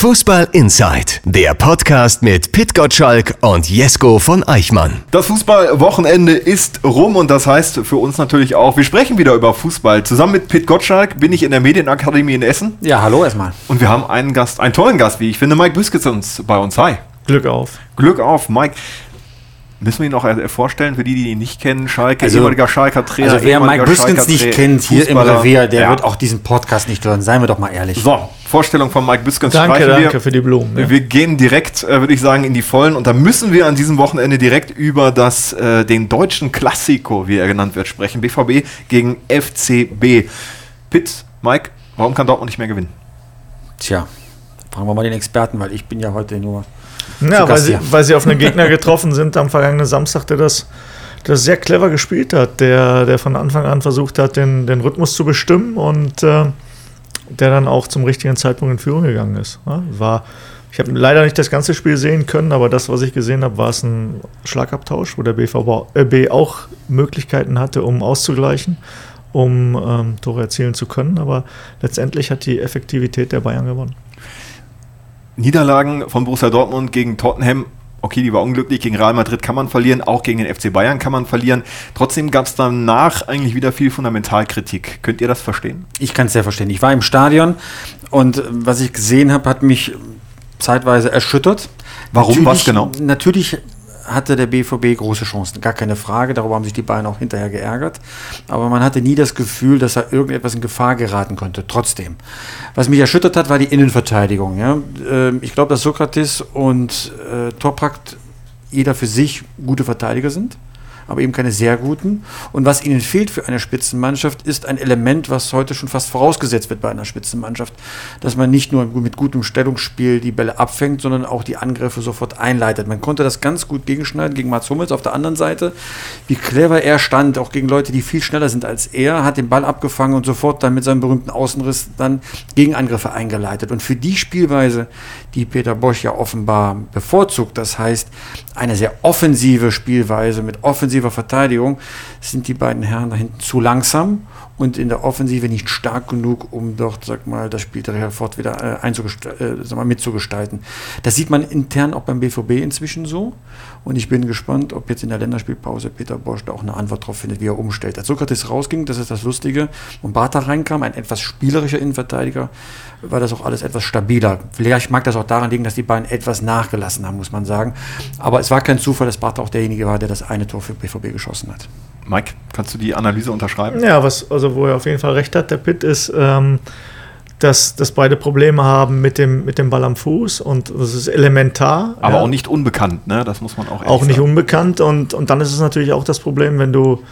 Fußball Inside, der Podcast mit Pit Gottschalk und Jesko von Eichmann. Das Fußballwochenende ist rum und das heißt für uns natürlich auch, wir sprechen wieder über Fußball. Zusammen mit Pit Gottschalk bin ich in der Medienakademie in Essen. Ja, hallo erstmal. Und wir haben einen Gast, einen tollen Gast, wie ich finde, Mike Büskitz uns bei uns. Hi. Glück auf. Glück auf, Mike. Müssen wir ihn noch äh, vorstellen, für die, die ihn nicht kennen, Schalke, Also- ehemaliger Schalker Trainer. Also wer Mike Schalker nicht kennt hier im. Revier, der Ja. wird auch diesen Podcast nicht hören. Seien wir doch mal ehrlich. So, Vorstellung von Mike Biskins Danke, streichen danke wir. für die Blumen. Ja. Wir gehen direkt, äh, würde ich sagen, in die Vollen und da müssen wir an diesem Wochenende direkt über das, äh, den deutschen Klassiko, wie er genannt wird, sprechen. BVB gegen FCB. Pitt, Mike, warum kann Dortmund nicht mehr gewinnen? Tja, fragen wir mal den Experten, weil ich bin ja heute nur. Ja, weil sie, weil sie auf einen Gegner getroffen sind am vergangenen Samstag, der das, der das sehr clever gespielt hat, der, der von Anfang an versucht hat, den, den Rhythmus zu bestimmen und äh, der dann auch zum richtigen Zeitpunkt in Führung gegangen ist. Ja, war, ich habe leider nicht das ganze Spiel sehen können, aber das, was ich gesehen habe, war es ein Schlagabtausch, wo der BVB auch Möglichkeiten hatte, um auszugleichen, um ähm, Tore erzielen zu können. Aber letztendlich hat die Effektivität der Bayern gewonnen. Niederlagen von Borussia Dortmund gegen Tottenham, okay, die war unglücklich, gegen Real Madrid kann man verlieren, auch gegen den FC Bayern kann man verlieren. Trotzdem gab es danach eigentlich wieder viel Fundamentalkritik. Könnt ihr das verstehen? Ich kann es sehr verstehen. Ich war im Stadion und äh, was ich gesehen habe, hat mich zeitweise erschüttert. Warum? Natürlich- Was genau? Natürlich hatte der BVB große Chancen, gar keine Frage. Darüber haben sich die Bayern auch hinterher geärgert. Aber man hatte nie das Gefühl, dass da irgendetwas in Gefahr geraten könnte. Trotzdem. Was mich erschüttert hat, war die Innenverteidigung. Ja? Ähm, Ich glaube, dass Sokrates und äh, Toprak jeder für sich gute Verteidiger sind, aber eben keine sehr guten. Und was ihnen fehlt für eine Spitzenmannschaft, ist ein Element, was heute schon fast vorausgesetzt wird bei einer Spitzenmannschaft, dass man nicht nur mit gutem Stellungsspiel die Bälle abfängt, sondern auch die Angriffe sofort einleitet. Man konnte das ganz gut gegenschneiden gegen Mats Hummels auf der anderen Seite. Wie clever er stand, auch gegen Leute, die viel schneller sind als er, hat den Ball abgefangen und sofort dann mit seinem berühmten Außenriss dann Gegenangriffe eingeleitet. Und für die Spielweise, die Peter Bosch ja offenbar bevorzugt, das heißt eine sehr offensive Spielweise mit offensiver Verteidigung, sind die beiden Herren da hinten zu langsam und in der Offensive nicht stark genug, um dort, sag mal, das Spiel sofort wieder äh, äh, sag mal, mitzugestalten. Das sieht man intern auch beim BVB inzwischen so. Und ich bin gespannt, ob jetzt in der Länderspielpause Peter Bosch da auch eine Antwort drauf findet, wie er umstellt. Als Sokrates rausging, das ist das Lustige, und Bartha reinkam, ein etwas spielerischer Innenverteidiger, war das auch alles etwas stabiler. Vielleicht mag das auch daran liegen, dass die beiden etwas nachgelassen haben, muss man sagen. Aber es war kein Zufall, dass Bartha auch derjenige war, der das eine Tor für BVB geschossen hat. Mike, kannst du die Analyse unterschreiben? Ja, was, also wo er auf jeden Fall recht hat, der Pitt, ist, ähm, dass, dass beide Probleme haben mit dem, mit dem Ball am Fuß und das ist elementar. Aber ja. auch nicht unbekannt, ne? Das muss man auch auch nicht sagen. unbekannt und, und dann ist es natürlich auch das Problem, wenn du,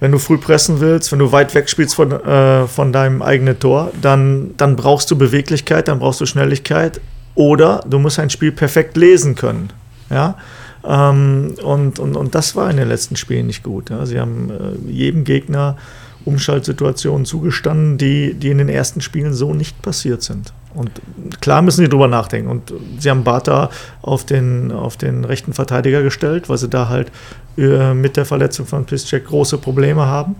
wenn du früh pressen willst, wenn du weit weg spielst von, äh, von deinem eigenen Tor, dann, dann brauchst du Beweglichkeit, dann brauchst du Schnelligkeit oder du musst ein Spiel perfekt lesen können. Ja? Ähm, und, und, und das war in den letzten Spielen nicht gut. Ja? Sie haben äh, jedem Gegner Umschaltsituationen zugestanden, die, die in den ersten Spielen so nicht passiert sind. Und klar müssen sie drüber nachdenken. Und sie haben Bata auf den, auf den rechten Verteidiger gestellt, weil sie da halt äh, mit der Verletzung von Piszczek große Probleme haben.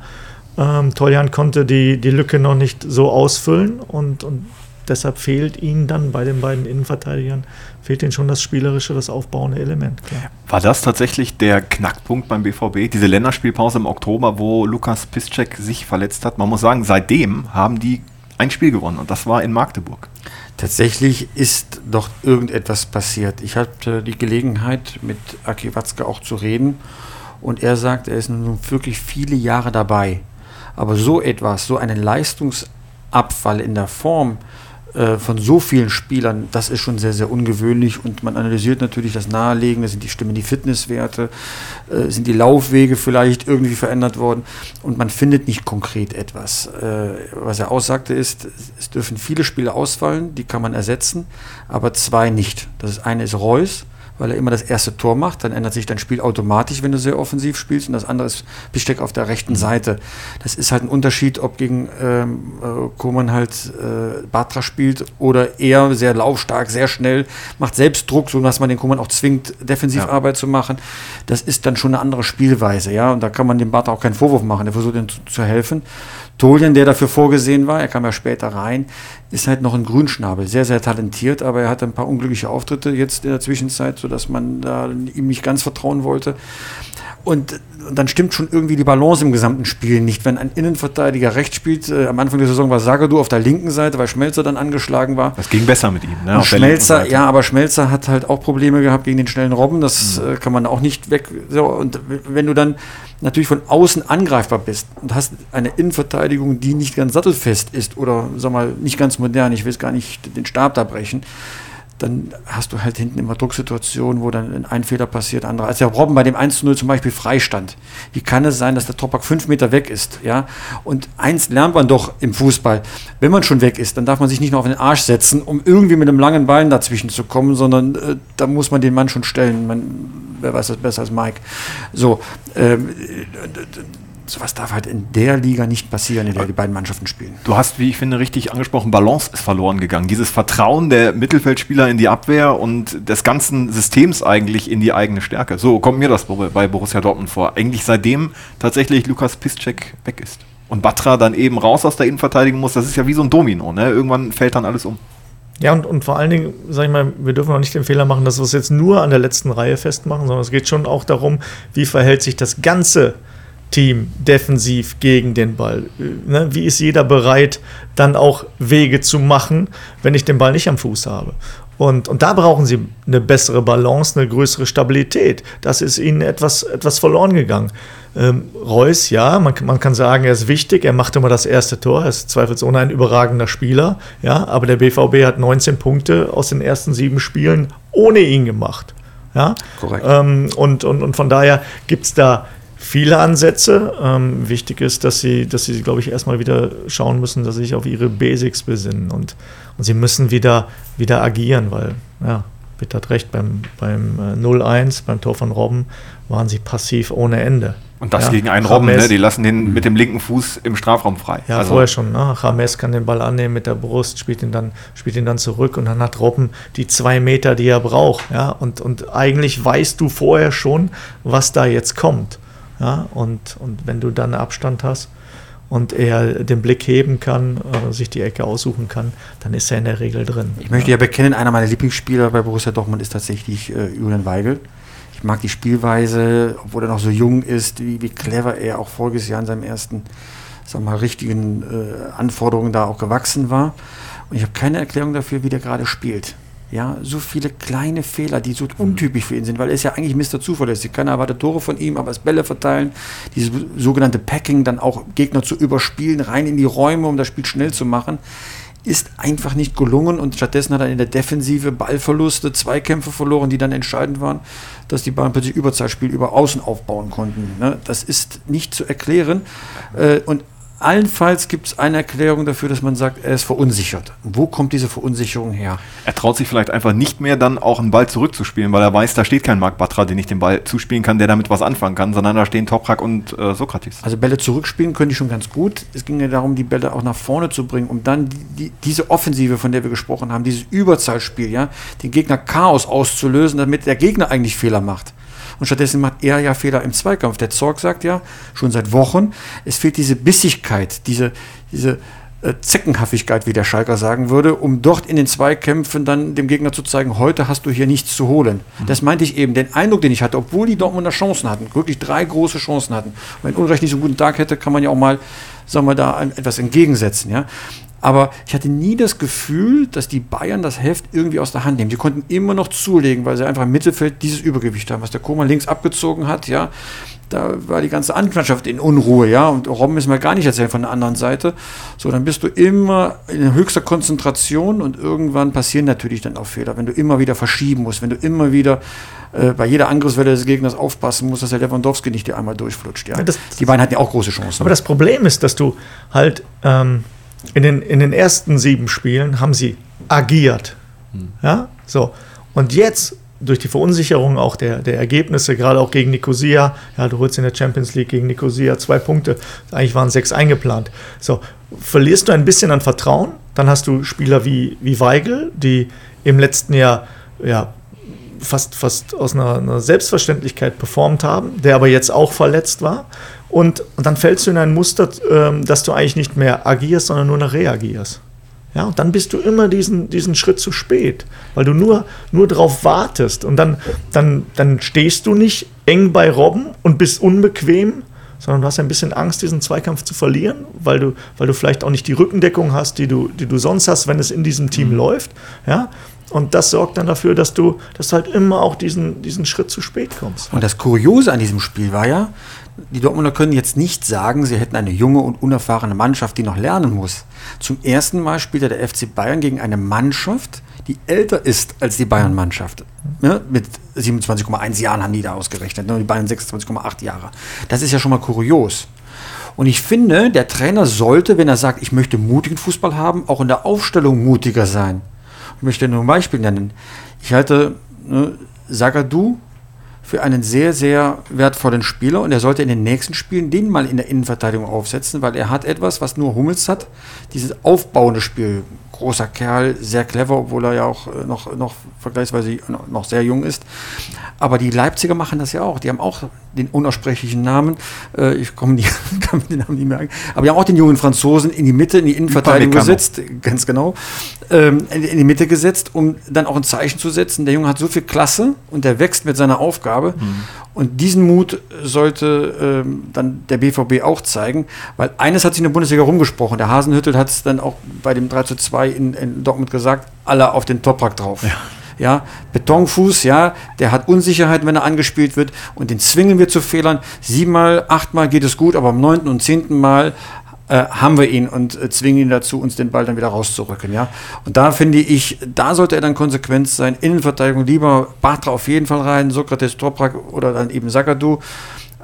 Ähm, Toljan konnte die, die Lücke noch nicht so ausfüllen und, und deshalb fehlt ihnen dann bei den beiden Innenverteidigern, fehlt ihnen schon das spielerische, das aufbauende Element. Klar. War das tatsächlich der Knackpunkt beim BVB? Diese Länderspielpause im Oktober, wo Lukas Piszczek sich verletzt hat? Man muss sagen, seitdem haben die ein Spiel gewonnen und das war in Magdeburg. Tatsächlich ist doch irgendetwas passiert. Ich hatte die Gelegenheit, mit Aki Watzke auch zu reden und er sagt, er ist nun wirklich viele Jahre dabei. Aber so etwas, so einen Leistungsabfall in der Form äh, von so vielen Spielern, das ist schon sehr, sehr ungewöhnlich und man analysiert natürlich das Naheliegende, sind die Stimmen die Fitnesswerte, äh, sind die Laufwege vielleicht irgendwie verändert worden und man findet nicht konkret etwas. Äh, was er aussagte ist, es dürfen viele Spiele ausfallen, die kann man ersetzen, aber zwei nicht. Das eine ist Reus, weil er immer das erste Tor macht. Dann ändert sich dein Spiel automatisch, wenn du sehr offensiv spielst. Und das andere ist Besteck auf der rechten Seite. Das ist halt ein Unterschied, ob gegen ähm, äh, Koman halt äh, Batra spielt oder er sehr laufstark, sehr schnell, macht selbst Druck, so dass man den Koman auch zwingt, Defensivarbeit zu machen. Das ist dann schon eine andere Spielweise, ja. Und da kann man dem Batra auch keinen Vorwurf machen. Der versucht ihm zu, zu helfen. Tolien, der dafür vorgesehen war, er kam ja später rein, ist halt noch ein Grünschnabel, sehr, sehr talentiert, aber er hat ein paar unglückliche Auftritte jetzt in der Zwischenzeit, sodass man da ihm nicht ganz vertrauen wollte. Und, und, dann stimmt schon irgendwie die Balance im gesamten Spiel nicht. Wenn ein Innenverteidiger rechts spielt, äh, am Anfang der Saison war Sagadu auf der linken Seite, weil Schmelzer dann angeschlagen war. Das ging besser mit ihm. Ne, Schmelzer, ja, aber Schmelzer hat halt auch Probleme gehabt gegen den schnellen Robben. Das mhm. äh, kann man auch nicht weg. So, und wenn du dann natürlich von außen angreifbar bist und hast eine Innenverteidigung, die nicht ganz sattelfest ist oder sag mal nicht ganz modern, ich will gar nicht den Stab da brechen, dann hast du halt hinten immer Drucksituationen, wo dann ein Fehler passiert, andere. Als der Robben bei dem 1 zu 0 zum Beispiel freistand, wie kann es sein, dass der Topak fünf Meter weg ist? Ja? Und eins lernt man doch im Fußball, wenn man schon weg ist, dann darf man sich nicht nur auf den Arsch setzen, um irgendwie mit einem langen Bein dazwischen zu kommen, sondern äh, da muss man den Mann schon stellen. Man, wer weiß das besser als Mike. So, ähm, sowas darf halt in der Liga nicht passieren, in der die beiden Mannschaften spielen. Du hast, wie ich finde, richtig angesprochen, Balance ist verloren gegangen. Dieses Vertrauen der Mittelfeldspieler in die Abwehr und des ganzen Systems eigentlich in die eigene Stärke. So kommt mir das bei Borussia Dortmund vor. Eigentlich seitdem tatsächlich Lukas Piszczek weg ist. Und Batra dann eben raus aus der Innenverteidigung muss, das ist ja wie so ein Domino. Ne? Irgendwann fällt dann alles um. Ja, und, und vor allen Dingen, sag ich mal, wir dürfen auch nicht den Fehler machen, dass wir es jetzt nur an der letzten Reihe festmachen, sondern es geht schon auch darum, wie verhält sich das ganze Team defensiv gegen den Ball? Ne? Wie ist jeder bereit, dann auch Wege zu machen, wenn ich den Ball nicht am Fuß habe? Und, und da brauchen sie eine bessere Balance, eine größere Stabilität. Das ist ihnen etwas, etwas verloren gegangen. Ähm, Reus, ja, man, man kann sagen, er ist wichtig, er macht immer das erste Tor, er ist zweifelsohne ein überragender Spieler, ja, aber der BVB hat 19 Punkte aus den ersten sieben Spielen ohne ihn gemacht. Ja? Korrekt. Ähm, und, und, und von daher gibt es da viele Ansätze. Ähm, wichtig ist, dass sie, dass sie, glaube ich, erstmal wieder schauen müssen, dass sie sich auf ihre Basics besinnen und, und sie müssen wieder, wieder agieren, weil, ja, Bitte hat recht, beim, beim äh, 0-1, beim Tor von Robben, waren sie passiv ohne Ende. Und das ja, gegen einen Robben, ne? die lassen den mit dem linken Fuß im Strafraum frei. Ja, also. vorher schon. Ne? James kann den Ball annehmen mit der Brust, spielt ihn, dann, spielt ihn dann zurück und dann hat Robben die zwei Meter, die er braucht. Ja? Und, und eigentlich weißt du vorher schon, was da jetzt kommt. Ja, und, und wenn du dann Abstand hast und er den Blick heben kann, äh, sich die Ecke aussuchen kann, dann ist er in der Regel drin. Ich möchte ja bekennen, einer meiner Lieblingsspieler bei Borussia Dortmund ist tatsächlich äh, Julian Weigel. Ich mag die Spielweise, obwohl er noch so jung ist, wie, wie clever er auch voriges Jahr in seinem ersten, sag mal, richtigen äh, Anforderungen da auch gewachsen war. Und ich habe keine Erklärung dafür, wie der gerade spielt. Ja, so viele kleine Fehler, die so untypisch für ihn sind, weil er ist ja eigentlich Mr. Zuverlässig. Keiner erwartet Tore von ihm, aber es Bälle verteilen, dieses sogenannte Packing, dann auch Gegner zu überspielen, rein in die Räume, um das Spiel schnell zu machen, ist einfach nicht gelungen und stattdessen hat er in der Defensive Ballverluste, Zweikämpfe verloren, die dann entscheidend waren, dass die Bayern plötzlich Überzahlspiel über Außen aufbauen konnten. Ne? Das ist nicht zu erklären. Äh, und Allenfalls gibt es eine Erklärung dafür, dass man sagt, er ist verunsichert. Wo kommt diese Verunsicherung her? Er traut sich vielleicht einfach nicht mehr, dann auch einen Ball zurückzuspielen, weil er weiß, da steht kein Marc Batra, den ich den Ball zuspielen kann, der damit was anfangen kann, sondern da stehen Toprak und äh, Sokrates. Also Bälle zurückspielen können die schon ganz gut. Es ging ja darum, die Bälle auch nach vorne zu bringen, um dann die, die, diese Offensive, von der wir gesprochen haben, dieses Überzahlspiel, ja, den Gegner Chaos auszulösen, damit der Gegner eigentlich Fehler macht. Und stattdessen macht er ja Fehler im Zweikampf. Der Zorg sagt ja schon seit Wochen, es fehlt diese Bissigkeit, diese, diese äh, Zeckenhaftigkeit, wie der Schalker sagen würde, um dort in den Zweikämpfen dann dem Gegner zu zeigen, heute hast du hier nichts zu holen. Mhm. Das meinte ich eben. Den Eindruck, den ich hatte, obwohl die Dortmunder Chancen hatten, wirklich drei große Chancen hatten. Wenn Ulreich nicht so einen guten Tag hätte, kann man ja auch mal, sagen wir, da etwas entgegensetzen. Ja? Aber ich hatte nie das Gefühl, dass die Bayern das Heft irgendwie aus der Hand nehmen. Die konnten immer noch zulegen, weil sie einfach im Mittelfeld dieses Übergewicht haben, was der Koma links abgezogen hat, ja. Da war die ganze Anmannschaft in Unruhe, ja. Und Robben müssen wir gar nicht erzählen von der anderen Seite. So, dann bist du immer in höchster Konzentration und irgendwann passieren natürlich dann auch Fehler, wenn du immer wieder verschieben musst, wenn du immer wieder äh, bei jeder Angriffswelle des Gegners aufpassen musst, dass der Lewandowski nicht dir einmal durchflutscht, ja. ja das, die beiden hatten ja auch große Chancen. Aber das Problem ist, dass du halt ähm, in den, in den ersten sieben Spielen haben sie agiert. Hm. Ja, so. Und jetzt durch die Verunsicherung auch der, der Ergebnisse, gerade auch gegen Nicosia, ja, du holst in der Champions League gegen Nicosia zwei Punkte, eigentlich waren sechs eingeplant. So, verlierst du ein bisschen an Vertrauen, dann hast du Spieler wie, wie Weigel, die im letzten Jahr ja, fast, fast aus einer, einer Selbstverständlichkeit performt haben, der aber jetzt auch verletzt war. Und, und dann fällst du in ein Muster, ähm, dass du eigentlich nicht mehr agierst, sondern nur noch reagierst. Ja, und dann bist du immer diesen, diesen Schritt zu spät, weil du nur, nur darauf wartest. Und dann, dann, dann stehst du nicht eng bei Robben und bist unbequem, sondern du hast ein bisschen Angst, diesen Zweikampf zu verlieren, weil du, weil du vielleicht auch nicht die Rückendeckung hast, die du, die du sonst hast, wenn es in diesem Team mhm. läuft. Ja? Und das sorgt dann dafür, dass du, dass du halt immer auch diesen, diesen Schritt zu spät kommst. Und das Kuriose an diesem Spiel war ja, die Dortmunder können jetzt nicht sagen, sie hätten eine junge und unerfahrene Mannschaft, die noch lernen muss. Zum ersten Mal spielte der FC Bayern gegen eine Mannschaft, die älter ist als die Bayern-Mannschaft. Ja, mit 27,1 Jahren haben die da ausgerechnet, ne? die Bayern 26,8 Jahre. Das ist ja schon mal kurios. Und ich finde, der Trainer sollte, wenn er sagt, ich möchte mutigen Fußball haben, auch in der Aufstellung mutiger sein. Ich möchte nur ein Beispiel nennen. Ich halte ne, Sagadu für einen sehr, sehr wertvollen Spieler und er sollte in den nächsten Spielen den mal in der Innenverteidigung aufsetzen, weil er hat etwas, was nur Hummels hat, dieses aufbauende Spiel großer Kerl, sehr clever, obwohl er ja auch äh, noch, noch vergleichsweise noch sehr jung ist. Aber die Leipziger machen das ja auch. Die haben auch den unaussprechlichen Namen. Äh, ich komme nicht, kann den Namen nicht merken. Aber die haben auch den jungen Franzosen in die Mitte, in die Innenverteidigung gesetzt. Ganz genau. Ähm, in die Mitte gesetzt, um dann auch ein Zeichen zu setzen. Der Junge hat so viel Klasse und der wächst mit seiner Aufgabe. Mhm. Und diesen Mut sollte ähm, dann der BVB auch zeigen, weil eines hat sich in der Bundesliga rumgesprochen. Der Hasenhüttel hat es dann auch bei dem 3 zu 2 in, in Dortmund gesagt, alle auf den Toprak drauf. Ja. ja. Betonfuß, ja, der hat Unsicherheit, wenn er angespielt wird und den zwingen wir zu Fehlern. Siebenmal, achtmal geht es gut, aber am neunten und zehnten Mal äh, haben wir ihn und äh, zwingen ihn dazu, uns den Ball dann wieder rauszurücken. Ja? Und da finde ich, da sollte er dann konsequent sein. Innenverteidigung lieber Batra auf jeden Fall rein, Sokrates, Toprak oder dann eben Sagadu.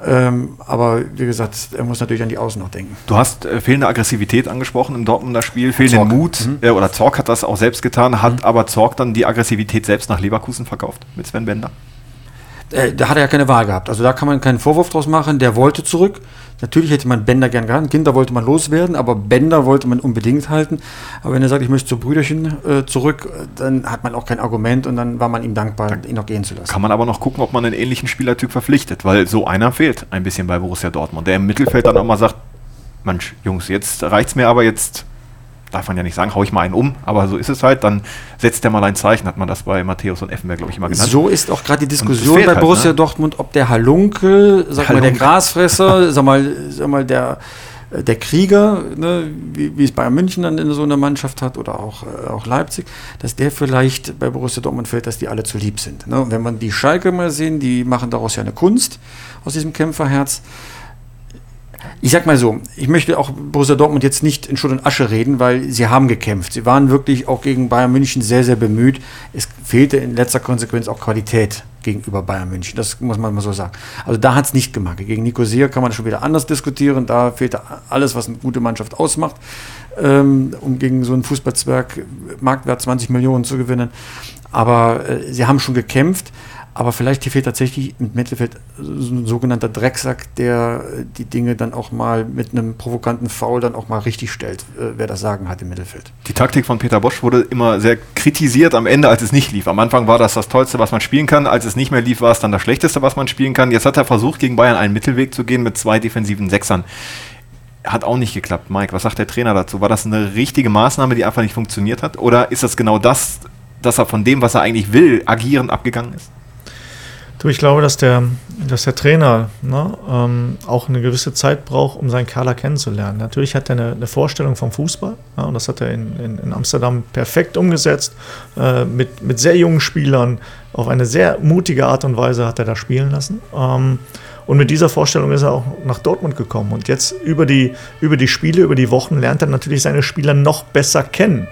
Ähm, aber wie gesagt, er muss natürlich an die Außen noch denken. Du hast äh, fehlende Aggressivität angesprochen im Dortmunder Spiel, fehlenden Zorg. Mut. Mhm. Äh, oder Zorg hat das auch selbst getan, hat mhm. aber Zorg dann die Aggressivität selbst nach Leverkusen verkauft mit Sven Bender? Äh, da hat er ja keine Wahl gehabt. Also da kann man keinen Vorwurf draus machen. Der wollte zurück. Natürlich hätte man Bender gern gehabt. Kinder wollte man loswerden, aber Bender wollte man unbedingt halten. Aber wenn er sagt, ich möchte zu Brüderchen äh, zurück, dann hat man auch kein Argument und dann war man ihm dankbar, ihn noch gehen zu lassen. Kann man aber noch gucken, ob man einen ähnlichen Spielertyp verpflichtet, weil so einer fehlt ein bisschen bei Borussia Dortmund, der im Mittelfeld dann auch mal sagt, Mensch, Jungs, jetzt reicht es mir aber, jetzt darf man ja nicht sagen, hau ich mal einen um, aber so ist es halt, dann setzt der mal ein Zeichen, hat man das bei Matthäus und Effenberg, glaube ich, immer genannt. So ist auch gerade die Diskussion bei halt, Borussia ne? Dortmund, ob der Halunke, sag Halunke. mal, der Grasfresser, sag mal, sag mal, der, äh, der Krieger, ne, wie, wie, es Bayern München dann in so einer Mannschaft hat oder auch, äh, auch Leipzig, dass der vielleicht bei Borussia Dortmund fällt, dass die alle zu lieb sind. Ne? Und wenn man die Schalke mal sehen, die machen daraus ja eine Kunst, aus diesem Kämpferherz ich sag mal so, ich möchte auch Borussia Dortmund jetzt nicht in Schutt und Asche reden, weil sie haben gekämpft. Sie waren wirklich auch gegen Bayern München sehr, sehr bemüht. Es fehlte in letzter Konsequenz auch Qualität gegenüber Bayern München. Das muss man mal so sagen. Also da hat es nicht gemacht. Gegen Nicosia kann man schon wieder anders diskutieren. Da fehlte alles, was eine gute Mannschaft ausmacht, ähm, um gegen so einen Fußballzwerg Marktwert 20 Millionen zu gewinnen. Aber äh, sie haben schon gekämpft. Aber vielleicht fehlt tatsächlich im Mittelfeld ein sogenannter Drecksack, der die Dinge dann auch mal mit einem provokanten Foul dann auch mal richtig stellt, äh, wer das Sagen hat im Mittelfeld. Die Taktik von Peter Bosch wurde immer sehr kritisiert am Ende, als es nicht lief. Am Anfang war das das Tollste, was man spielen kann. Als es nicht mehr lief, war es dann das Schlechteste, was man spielen kann. Jetzt hat er versucht, gegen Bayern einen Mittelweg zu gehen mit zwei defensiven Sechsern. Hat auch nicht geklappt. Mike, was sagt der Trainer dazu? War das eine richtige Maßnahme, die einfach nicht funktioniert hat? Oder ist das genau das, dass er von dem, was er eigentlich will, agieren abgegangen ist? Du, ich glaube, dass der, dass der Trainer ne, ähm, auch eine gewisse Zeit braucht, um seinen Kader kennenzulernen. Natürlich hat er eine, eine Vorstellung vom Fußball ja, und das hat er in, in, in Amsterdam perfekt umgesetzt. Äh, mit, mit sehr jungen Spielern auf eine sehr mutige Art und Weise hat er da spielen lassen. Ähm, und mit dieser Vorstellung ist er auch nach Dortmund gekommen. Und jetzt über die, über die Spiele, über die Wochen lernt er natürlich seine Spieler noch besser kennen.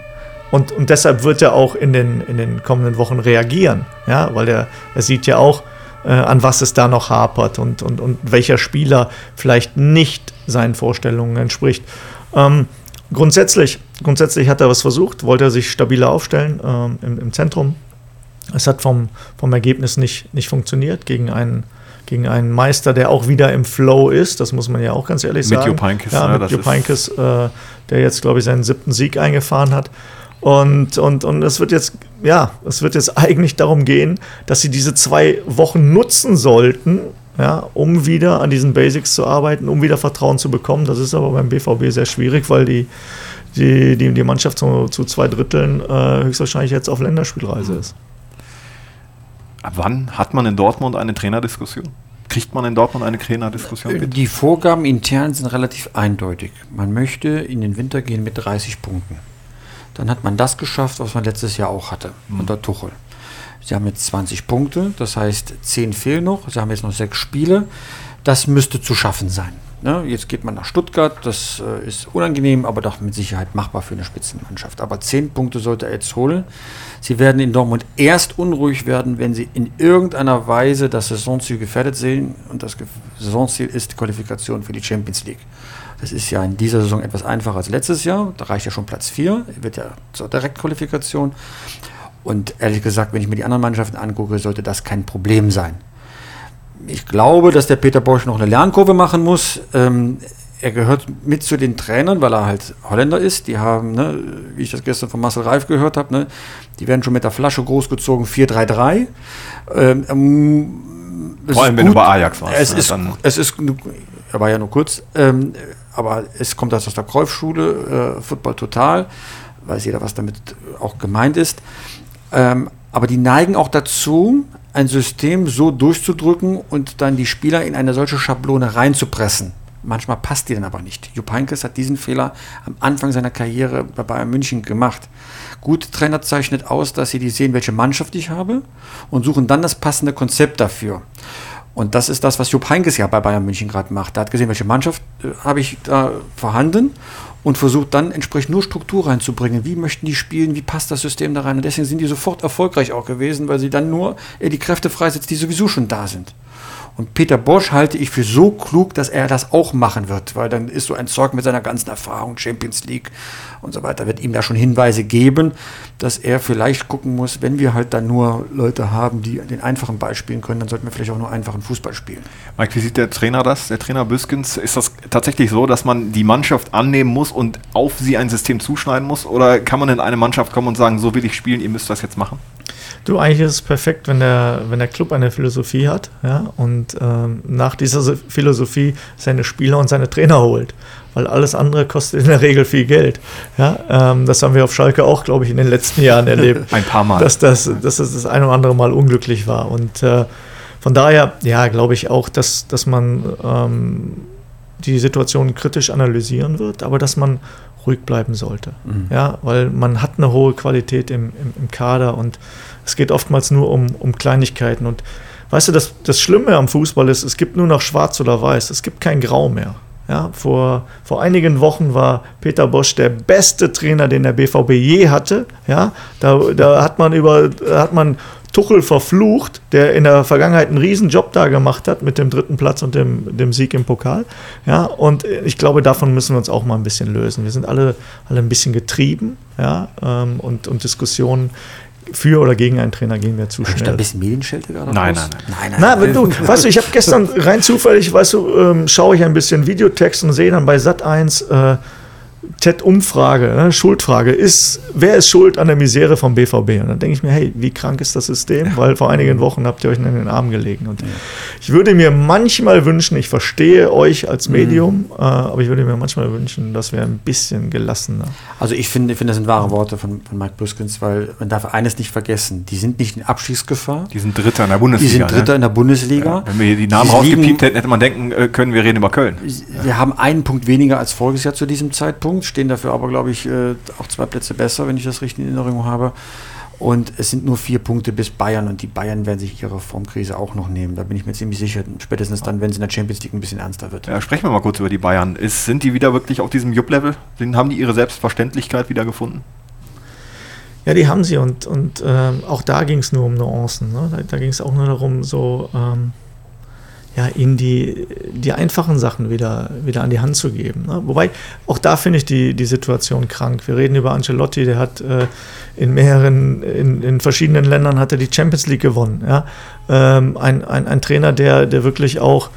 Und, und deshalb wird er auch in den, in den kommenden Wochen reagieren. Ja, weil er, er sieht ja auch, äh, an was es da noch hapert und, und, und welcher Spieler vielleicht nicht seinen Vorstellungen entspricht. Ähm, grundsätzlich, grundsätzlich hat er was versucht, wollte er sich stabiler aufstellen ähm, im, im, Zentrum. Es hat vom, vom Ergebnis nicht, nicht funktioniert gegen einen, gegen einen Meister, der auch wieder im Flow ist, das muss man ja auch ganz ehrlich mit sagen. Jupp Heynckes, ja, mit Jupp Heynckes, äh, der jetzt, glaube ich, seinen siebten Sieg eingefahren hat. Und, und, und es wird jetzt, ja, es wird jetzt eigentlich darum gehen, dass sie diese zwei Wochen nutzen sollten, ja, um wieder an diesen Basics zu arbeiten, um wieder Vertrauen zu bekommen. Das ist aber beim BVB sehr schwierig, weil die, die, die, die Mannschaft zu, zu zwei Dritteln äh, höchstwahrscheinlich jetzt auf Länderspielreise Mhm. ist. Ab wann hat man in Dortmund eine Trainerdiskussion? Kriegt man in Dortmund eine Trainerdiskussion? bitte? Die Vorgaben intern sind relativ eindeutig. Man möchte in den Winter gehen mit 30 Punkten. Dann hat man das geschafft, was man letztes Jahr auch hatte, unter Tuchel. Sie haben jetzt 20 Punkte, das heißt 10 fehlen noch. Sie haben jetzt noch sechs Spiele. Das müsste zu schaffen sein. Ne? Jetzt geht man nach Stuttgart, das äh, ist unangenehm, aber doch mit Sicherheit machbar für eine Spitzenmannschaft. Aber 10 Punkte sollte er jetzt holen. Sie werden in Dortmund erst unruhig werden, wenn sie in irgendeiner Weise das Saisonziel gefährdet sehen. Und das Saisonziel ist die Qualifikation für die Champions League. Das ist ja in dieser Saison etwas einfacher als letztes Jahr. Da reicht ja schon Platz 4, wird ja zur Direktqualifikation. Und ehrlich gesagt, wenn ich mir die anderen Mannschaften angucke, sollte das kein Problem sein. Ich glaube, dass der Peter Bosch noch eine Lernkurve machen muss. Ähm, er gehört mit zu den Trainern, weil er halt Holländer ist. Die haben, ne, wie ich das gestern von Marcel Reif gehört habe, ne, die werden schon mit der Flasche großgezogen 4-3-3. Ähm, ähm, es Vor allem, wenn du bei Ajax warst, Es ne, ist, dann- es ist, er war ja nur kurz, ähm, aber es kommt das aus der Kreuzschule, äh, Football Total, weiß jeder, was damit auch gemeint ist. Ähm, aber die neigen auch dazu, ein System so durchzudrücken und dann die Spieler in eine solche Schablone reinzupressen. Manchmal passt die dann aber nicht. Jupp Heynckes hat diesen Fehler am Anfang seiner Karriere bei Bayern München gemacht. Gute Trainer zeichnet aus, dass sie die sehen, welche Mannschaft ich habe und suchen dann das passende Konzept dafür. Und das ist das, was Jupp Heynckes ja bei Bayern München gerade macht. Er hat gesehen, welche Mannschaft äh, habe ich da vorhanden und versucht dann entsprechend nur Struktur reinzubringen. Wie möchten die spielen? Wie passt das System da rein? Und deswegen sind die sofort erfolgreich auch gewesen, weil sie dann nur äh, die Kräfte freisetzt, die sowieso schon da sind. Und Peter Bosch halte ich für so klug, dass er das auch machen wird, weil dann ist so ein Zeug mit seiner ganzen Erfahrung, Champions League und so weiter, wird ihm da schon Hinweise geben, dass er vielleicht gucken muss, wenn wir halt dann nur Leute haben, die den einfachen Ball spielen können, dann sollten wir vielleicht auch nur einfachen Fußball spielen. Mike, wie sieht der Trainer das, der Trainer Büskens? Ist das tatsächlich so, dass man die Mannschaft annehmen muss und auf sie ein System zuschneiden muss? Oder kann man in eine Mannschaft kommen und sagen, so will ich spielen, ihr müsst das jetzt machen? Du, eigentlich ist es perfekt, wenn der, wenn der Club eine Philosophie hat ja, und ähm, nach dieser So- Philosophie seine Spieler und seine Trainer holt. Weil alles andere kostet in der Regel viel Geld. Ja, ähm, das haben wir auf Schalke auch, glaube ich, in den letzten Jahren erlebt. Ein paar Mal. Dass das, dass das das ein oder andere Mal unglücklich war. Und äh, von daher, ja, glaube ich auch, dass, dass man ähm, die Situation kritisch analysieren wird, aber dass man ruhig bleiben sollte. Ja, weil man hat eine hohe Qualität im, im, im Kader und es geht oftmals nur um, um Kleinigkeiten. Und weißt du, das, das Schlimme am Fußball ist, es gibt nur noch schwarz oder weiß, es gibt kein Grau mehr. Ja, vor, vor einigen Wochen war Peter Bosch der beste Trainer, den der BVB je hatte. Ja, da, da hat man über hat man Tuchel verflucht, der in der Vergangenheit einen riesen Job da gemacht hat mit dem dritten Platz und dem, dem Sieg im Pokal. Ja, und ich glaube, davon müssen wir uns auch mal ein bisschen lösen. Wir sind alle, alle ein bisschen getrieben, ja, ähm, und, und Diskussionen für oder gegen einen Trainer gehen wir zu Ist da ein schnell. bisschen Medienschelte gerade Nein, raus? nein, nein. Na, wenn du, weißt du, ich habe gestern rein zufällig, weißt du, ähm, schaue ich ein bisschen Videotext und sehe dann bei Sat 1 äh, TED-Umfrage, ne, Schuldfrage, ist, wer ist schuld an der Misere vom BVB? Und dann denke ich mir, hey, wie krank ist das System? Weil vor einigen Wochen habt ihr euch in den Arm gelegen. Und ich würde mir manchmal wünschen, ich verstehe euch als Medium, äh, aber ich würde mir manchmal wünschen, dass wir ein bisschen gelassener. Also ich finde, ich finde, das sind wahre Worte von, von Mike Buskins, weil man darf eines nicht vergessen, die sind nicht in Abstiegsgefahr, Die sind Dritter in der die Bundesliga. sind Dritter ne? in der Bundesliga. Wenn wir hier die Namen liegen- rausgepiept hätten, hätte man denken äh, können, wir reden über Köln. Wir haben einen Punkt weniger als voriges Jahr zu diesem Zeitpunkt, stehen dafür aber, glaube ich, äh, auch zwei Plätze besser, wenn ich das richtig in Erinnerung habe. Und es sind nur vier Punkte bis Bayern und die Bayern werden sich ihre Formkrise auch noch nehmen. Da bin ich mir ziemlich sicher. Spätestens dann, wenn es in der Champions League ein bisschen ernster wird. Ja, sprechen wir mal kurz über die Bayern. Ist, sind die wieder wirklich auf diesem Jupp-Level? Haben die ihre Selbstverständlichkeit wieder gefunden? Ja, die haben sie und, und ähm, auch da ging es nur um Nuancen. Ne? Da, da ging es auch nur darum, so ähm, ja, ihnen die, die einfachen Sachen wieder, wieder an die Hand zu geben. Ne? Wobei, auch da finde ich die, die Situation krank. Wir reden über Ancelotti, der hat äh, in mehreren, in, in verschiedenen Ländern hat er die Champions League gewonnen. Ja? Ähm, ein, ein, ein Trainer, der, der wirklich auch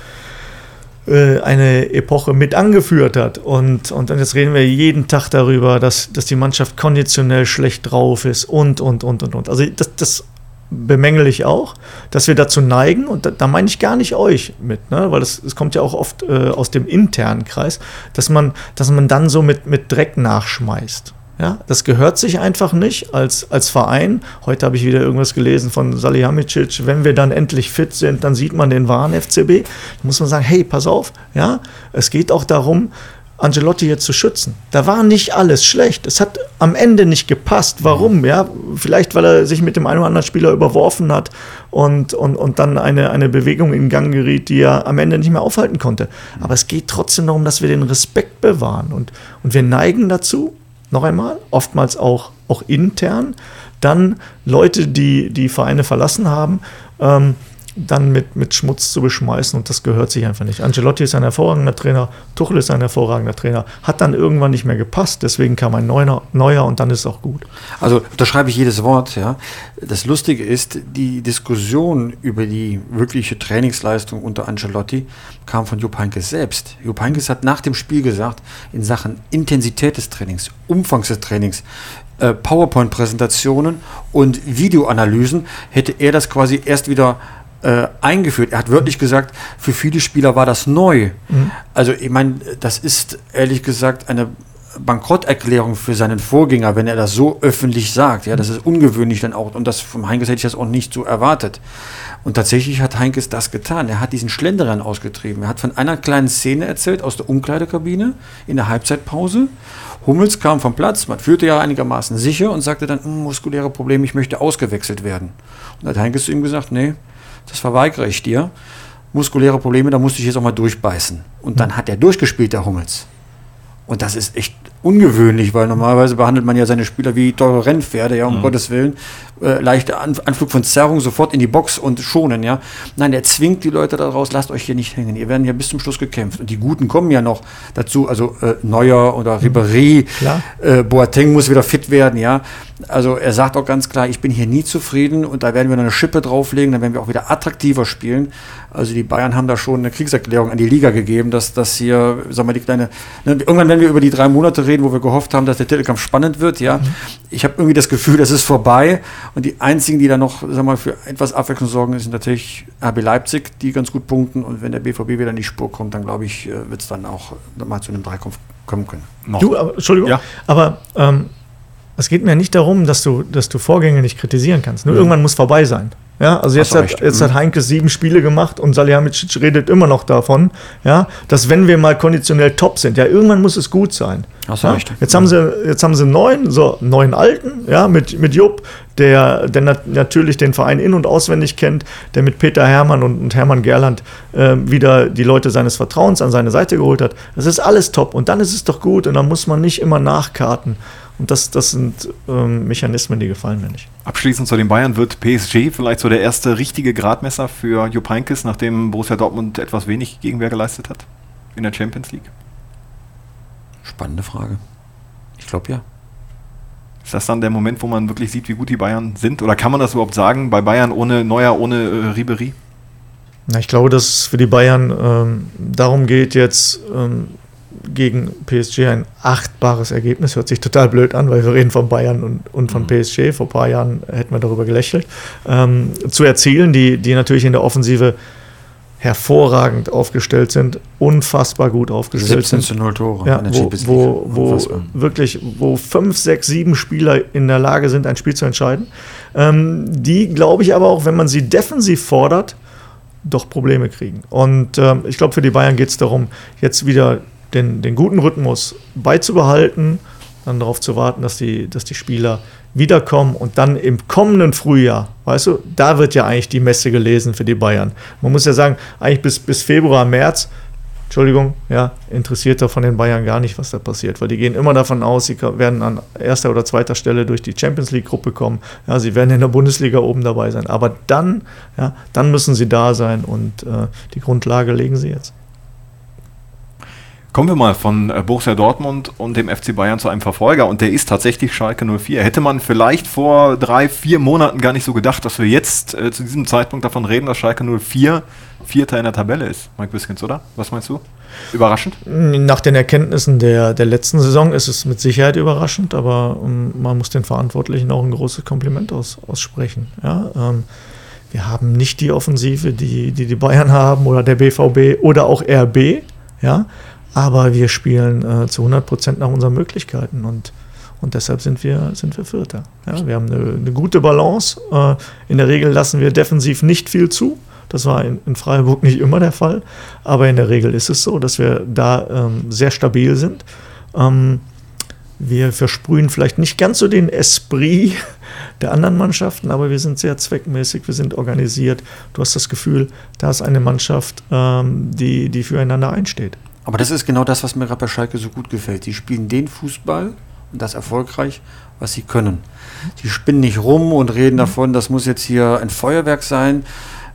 äh, eine Epoche mit angeführt hat. Und, und jetzt reden wir jeden Tag darüber, dass, dass die Mannschaft konditionell schlecht drauf ist und, und, und, und, und. Also das, das bemängel ich auch, dass wir dazu neigen, und da, da meine ich gar nicht euch mit, ne? weil es kommt ja auch oft äh, aus dem internen Kreis, dass man, dass man dann so mit, mit Dreck nachschmeißt. Ja, das gehört sich einfach nicht als, als Verein. Heute habe ich wieder irgendwas gelesen von Salihamidzic. Wenn wir dann endlich fit sind, dann sieht man den wahren FCB. Da muss man sagen, hey, pass auf, ja, es geht auch darum, Angelotti jetzt zu schützen. Da war nicht alles schlecht. Es hat am Ende nicht gepasst. Warum? Ja, vielleicht, weil er sich mit dem einen oder anderen Spieler überworfen hat und, und, und dann eine, eine Bewegung in Gang geriet, die er am Ende nicht mehr aufhalten konnte. Aber es geht trotzdem darum, dass wir den Respekt bewahren. Und, und wir neigen dazu, noch einmal, oftmals auch, auch intern, dann Leute, die die Vereine verlassen haben, ähm, dann mit, mit Schmutz zu beschmeißen und das gehört sich einfach nicht. Ancelotti ist ein hervorragender Trainer, Tuchel ist ein hervorragender Trainer, hat dann irgendwann nicht mehr gepasst, deswegen kam ein neuer, neuer und dann ist es auch gut. Also da schreibe ich jedes Wort, ja. Das Lustige ist, die Diskussion über die wirkliche Trainingsleistung unter Ancelotti kam von Jupp Heynckes selbst. Jupp Heynckes hat nach dem Spiel gesagt, in Sachen Intensität des Trainings, Umfang des Trainings, äh, PowerPoint-Präsentationen und Videoanalysen hätte er das quasi erst wieder äh, eingeführt. Er hat wörtlich gesagt, für viele Spieler war das neu. Mhm. Also ich meine, das ist ehrlich gesagt eine Bankrotterklärung für seinen Vorgänger, wenn er das so öffentlich sagt. Ja, das ist ungewöhnlich dann auch. Und das vom Heinkes hätte ich das auch nicht so erwartet. Und tatsächlich hat Heinkes das getan. Er hat diesen Schlenderern ausgetrieben. Er hat von einer kleinen Szene erzählt aus der Umkleidekabine in der Halbzeitpause. Hummels kam vom Platz, man führte ja einigermaßen sicher und sagte dann, hm, muskuläre Probleme, ich möchte ausgewechselt werden. Und hat Heinkes zu ihm gesagt, nee, das verweigere ich dir. Muskuläre Probleme, da musste ich jetzt auch mal durchbeißen. Und dann hat er durchgespielt, der Hummels. Und das ist echt ungewöhnlich, weil normalerweise behandelt man ja seine Spieler wie teure Rennpferde, ja, um mhm. Gottes Willen. Äh, leichter An Anflug von Zerrung sofort in die Box und schonen, ja. Nein, der zwingt die Leute daraus, lasst euch hier nicht hängen. Ihr werden ja bis zum Schluss gekämpft. Und die Guten kommen ja noch dazu, also äh, Neuer oder Ribéry, äh, Boateng muss wieder fit werden, ja. Also er sagt auch ganz klar, ich bin hier nie zufrieden und da werden wir noch eine Schippe drauflegen, dann werden wir auch wieder attraktiver spielen. Also die Bayern haben da schon eine Kriegserklärung an die Liga gegeben, dass das hier, sagen wir, die kleine, ne, irgendwann werden wir über die drei Monate reden, wo wir gehofft haben, dass der Titelkampf spannend wird, ja. Mhm. Ich habe irgendwie das Gefühl, das ist vorbei und die einzigen, die da noch, sagen wir mal, für etwas Abwechslung sorgen, sind natürlich RB Leipzig, die ganz gut punkten und wenn der BVB wieder in die Spur kommt, dann glaube ich, äh, wird es dann auch mal zu einem Dreikampf kommen können. Noch. Du, aber, Entschuldigung, ja. aber ähm, es geht mir nicht darum, dass du, dass du Vorgänge nicht kritisieren kannst. Nur mhm. irgendwann muss vorbei sein. Ja, also jetzt, hat, jetzt hat mhm. Heinke sieben Spiele gemacht und Salihamidzic redet immer noch davon, ja, dass wenn wir mal konditionell top sind, ja, irgendwann muss es gut sein. Hast ja? recht. Jetzt, haben sie, jetzt haben sie neun, so neun Alten, ja, mit, mit Jupp, der, der nat natürlich den Verein in- und auswendig kennt, der mit Peter Hermann und, und Hermann Gerland äh, wieder die Leute seines Vertrauens an seine Seite geholt hat. Das ist alles top und dann ist es doch gut und dann muss man nicht immer nachkarten. Und das, das sind ähm, Mechanismen, die gefallen mir nicht. Abschließend zu den Bayern wird PSG vielleicht so der erste richtige Gradmesser für Jupp Heynckes, nachdem Borussia Dortmund etwas wenig Gegenwehr geleistet hat in der Champions League? Spannende Frage. Ich glaube ja. Ist das dann der Moment, wo man wirklich sieht, wie gut die Bayern sind? Oder kann man das überhaupt sagen, bei Bayern ohne Neuer, ohne äh, Ribery? Na, ich glaube, dass es für die Bayern ähm, darum geht, jetzt ähm, gegen PSG ein achtbares Ergebnis. Hört sich total blöd an, weil wir reden von Bayern und, und von mhm. PSG. Vor ein paar Jahren hätten wir darüber gelächelt. Ähm, zu erzielen, die, die natürlich in der Offensive hervorragend aufgestellt sind, unfassbar gut aufgestellt 17 zu 0 Tore. Ja, wo, wo, wo wirklich, wo fünf, sechs, sieben Spieler in der Lage sind, ein Spiel zu entscheiden. Ähm, die, glaube ich, aber auch, wenn man sie defensiv fordert, doch Probleme kriegen. Und ähm, ich glaube, für die Bayern geht es darum, jetzt wieder den, den guten Rhythmus beizubehalten, dann darauf zu warten, dass die, dass die Spieler wiederkommen und dann im kommenden Frühjahr, weißt du, da wird ja eigentlich die Messe gelesen für die Bayern. Man muss ja sagen, eigentlich bis, bis Februar, März, Entschuldigung, ja, interessiert da von den Bayern gar nicht, was da passiert, weil die gehen immer davon aus, sie werden an erster oder zweiter Stelle durch die Champions League-Gruppe kommen. Ja, sie werden in der Bundesliga oben dabei sein. Aber dann, ja, dann müssen sie da sein und äh, die Grundlage legen sie jetzt. Kommen wir mal von äh, Borussia Dortmund und dem FC Bayern zu einem Verfolger und der ist tatsächlich Schalke 04. Hätte man vielleicht vor drei, vier Monaten gar nicht so gedacht, dass wir jetzt äh, zu diesem Zeitpunkt davon reden, dass Schalke 04 Vierter in der Tabelle ist. Mike Biskins, oder? Was meinst du? Überraschend? Nach den Erkenntnissen der, der letzten Saison ist es mit Sicherheit überraschend, aber ähm, man muss den Verantwortlichen auch ein großes Kompliment aus, aussprechen. Ja, ähm, wir haben nicht die Offensive, die, die die Bayern haben oder der BVB oder auch RB. Ja, aber wir spielen äh, zu 100 Prozent nach unseren Möglichkeiten und, und deshalb sind wir, sind wir Vierter. Ja, wir haben eine, eine gute Balance. Äh, in der Regel lassen wir defensiv nicht viel zu. Das war in, in, Freiburg nicht immer der Fall, aber in der Regel ist es so, dass wir da ähm, sehr stabil sind. Ähm, wir versprühen vielleicht nicht ganz so den Esprit der anderen Mannschaften, aber wir sind sehr zweckmäßig, wir sind organisiert. Du hast das Gefühl, da ist eine Mannschaft, ähm, die, die füreinander einsteht. Aber das ist genau das, was mir gerade bei Schalke so gut gefällt. Sie spielen den Fußball und das erfolgreich, was sie können. Sie spinnen nicht rum und reden mhm. davon, das muss jetzt hier ein Feuerwerk sein.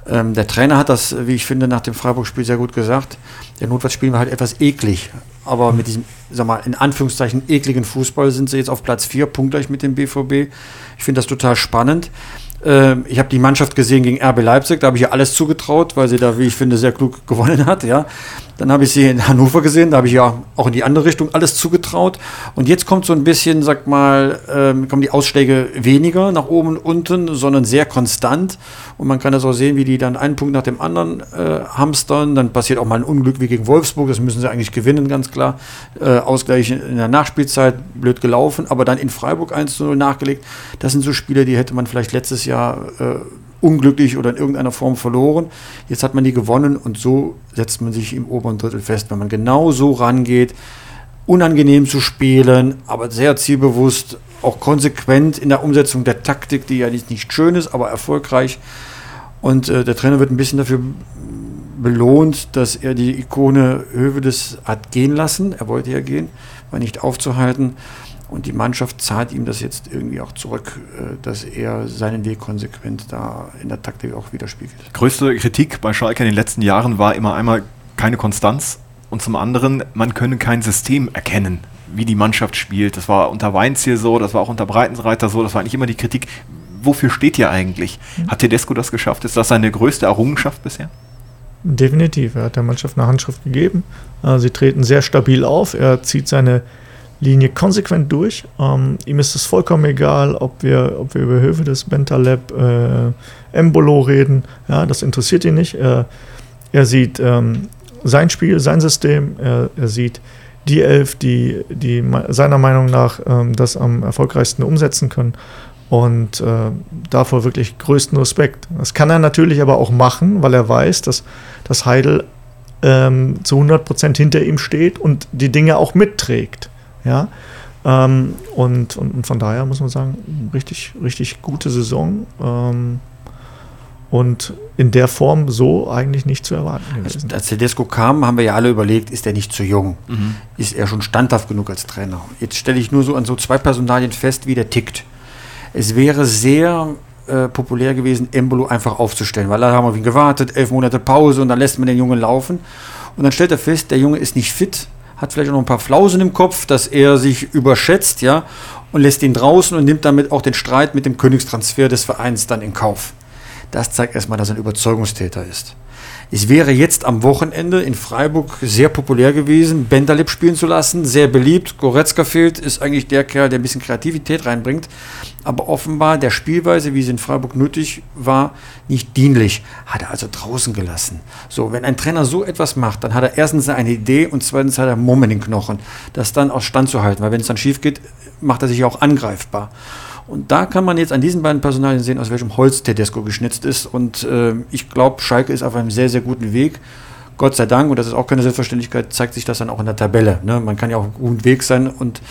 Ähm, der Trainer hat das, wie ich finde, nach dem Freiburg-Spiel sehr gut gesagt. Der notfalls spielen wir halt etwas eklig. Aber mit diesem, sag mal, in Anführungszeichen ekligen Fußball sind sie jetzt auf Platz 4, punktgleich mit dem BVB. Ich finde das total spannend. Ähm, ich habe die Mannschaft gesehen gegen RB Leipzig, da habe ich ihr alles zugetraut, weil sie da, wie ich finde, sehr klug gewonnen hat. Ja. Dann habe ich sie in Hannover gesehen, da habe ich ja auch in die andere Richtung alles zugetraut. Und jetzt kommt so ein bisschen, sag mal, ähm, kommen die Ausschläge weniger nach oben und unten, sondern sehr konstant. Und man kann das auch sehen, wie die dann einen Punkt nach dem anderen äh, hamstern. Dann passiert auch mal ein Unglück wie gegen Wolfsburg, das müssen sie eigentlich gewinnen, ganz klar. Äh, Ausgleich in der Nachspielzeit, blöd gelaufen, aber dann in Freiburg 1 zu 0 nachgelegt. Das sind so Spiele, die hätte man vielleicht letztes Jahr äh, unglücklich oder in irgendeiner Form verloren. Jetzt hat man die gewonnen und so setzt man sich im oberen Drittel fest. Wenn man genau so rangeht, unangenehm zu spielen, aber sehr zielbewusst, auch konsequent in der Umsetzung der Taktik, die ja nicht, schön ist, aber erfolgreich. Und äh, der Trainer wird ein bisschen dafür belohnt, dass er die Ikone Hövedes hat gehen lassen. Er wollte ja gehen, war nicht aufzuhalten. Und die Mannschaft zahlt ihm das jetzt irgendwie auch zurück, äh, dass er seinen Weg konsequent da in der Taktik auch widerspiegelt. Größte Kritik bei Schalke in den letzten Jahren war immer einmal keine Konstanz und zum anderen, man könne kein System erkennen, wie die Mannschaft spielt. Das war unter Weinziel so, das war auch unter Breitenreiter so, das war eigentlich immer die Kritik. Wofür steht ihr eigentlich? Mhm. Hat Tedesco das geschafft? Ist das seine größte Errungenschaft bisher? Definitiv. Er hat der Mannschaft eine Handschrift gegeben. Äh, sie treten sehr stabil auf. Er zieht seine Linie konsequent durch. Ähm, ihm ist es vollkommen egal, ob wir, ob wir über Höfe des Bentaleb, äh, Embolo reden. Ja, das interessiert ihn nicht. Er, er sieht ähm, sein Spiel, sein System. Er, er, sieht die Elf, die, die seiner Meinung nach ähm, das am erfolgreichsten umsetzen können. Und äh, davor wirklich größten Respekt. Das kann er natürlich aber auch machen, weil er weiß, dass, dass Heidel ähm, zu 100% hinter ihm steht und die Dinge auch mitträgt. Ja? Ähm, und, und, von daher muss man sagen, richtig, richtig gute Saison. Ähm, und in der Form so eigentlich nicht zu erwarten gewesen. Als Tedesco kam, haben wir ja alle überlegt, ist er nicht zu jung? Mhm. Ist er schon standhaft genug als Trainer? Jetzt stelle ich nur so an so zwei Personalien fest, wie der tickt. Es wäre sehr äh, populär gewesen, Embolo einfach aufzustellen, weil da haben wir auf ihn gewartet, elf Monate Pause und dann lässt man den Jungen laufen. Und dann stellt er fest, der Junge ist nicht fit, hat vielleicht auch noch ein paar Flausen im Kopf, dass er sich überschätzt, ja, und lässt ihn draußen und nimmt damit auch den Streit mit dem Königstransfer des Vereins dann in Kauf. Das zeigt erstmal, dass er ein Überzeugungstäter ist. Es wäre jetzt am Wochenende in Freiburg sehr populär gewesen, Benderlip spielen zu lassen, sehr beliebt. Goretzka fehlt, ist eigentlich der Kerl, der ein bisschen Kreativität reinbringt, aber offenbar der Spielweise, wie sie in Freiburg nötig war, nicht dienlich. Hat er also draußen gelassen. So, wenn ein Trainer so etwas macht, dann hat er erstens eine Idee und zweitens hat er Mumm in den Knochen, das dann aus Stand zu halten, weil wenn es dann schief geht, macht er sich auch angreifbar. Und da kann man jetzt an diesen beiden Personalien sehen, aus welchem Holz Tedesco geschnitzt ist. Und äh, ich glaube, Schalke ist auf einem sehr, sehr guten Weg. Gott sei Dank, und das ist auch keine Selbstverständlichkeit, zeigt sich das dann auch in der Tabelle. Ne? Man kann ja auf einem guten Weg sein und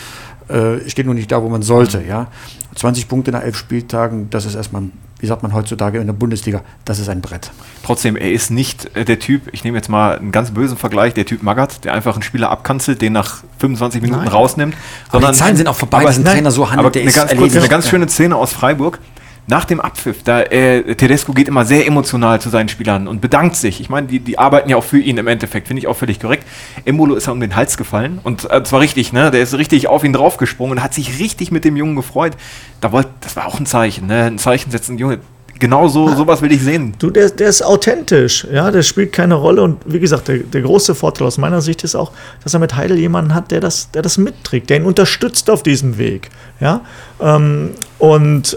äh, steht nur nicht da, wo man sollte. Ja? 20 Punkte nach elf Spieltagen, das ist erstmal, wie sagt man heutzutage in der Bundesliga, das ist ein Brett. Trotzdem, er ist nicht äh, der Typ, ich nehme jetzt mal einen ganz bösen Vergleich, der Typ Magath, der einfach einen Spieler abkanzelt, den nach 25 Minuten nein. rausnimmt. Aber die Zahlen sind auch vorbei, weil ein Trainer so handelt. Aber eine ganz, kurz, eine ganz schöne Szene aus Freiburg nach dem Abpfiff, da äh, Tedesco geht immer sehr emotional zu seinen Spielern und bedankt sich. Ich meine, die, die arbeiten ja auch für ihn im Endeffekt, finde ich auch völlig korrekt. Embolo ist ja um den Hals gefallen und äh, zwar richtig, ne? Der ist richtig auf ihn draufgesprungen und hat sich richtig mit dem Jungen gefreut. Da wollt, das war auch ein Zeichen, ne? Ein Zeichen setzen, Junge. Genau so, sowas will ich sehen. Du, der, der ist authentisch, ja, der spielt keine Rolle und wie gesagt, der, der große Vorteil aus meiner Sicht ist auch, dass er mit Heidel jemanden hat, der das, der das mitträgt, der ihn unterstützt auf diesem Weg, ja, ähm, und,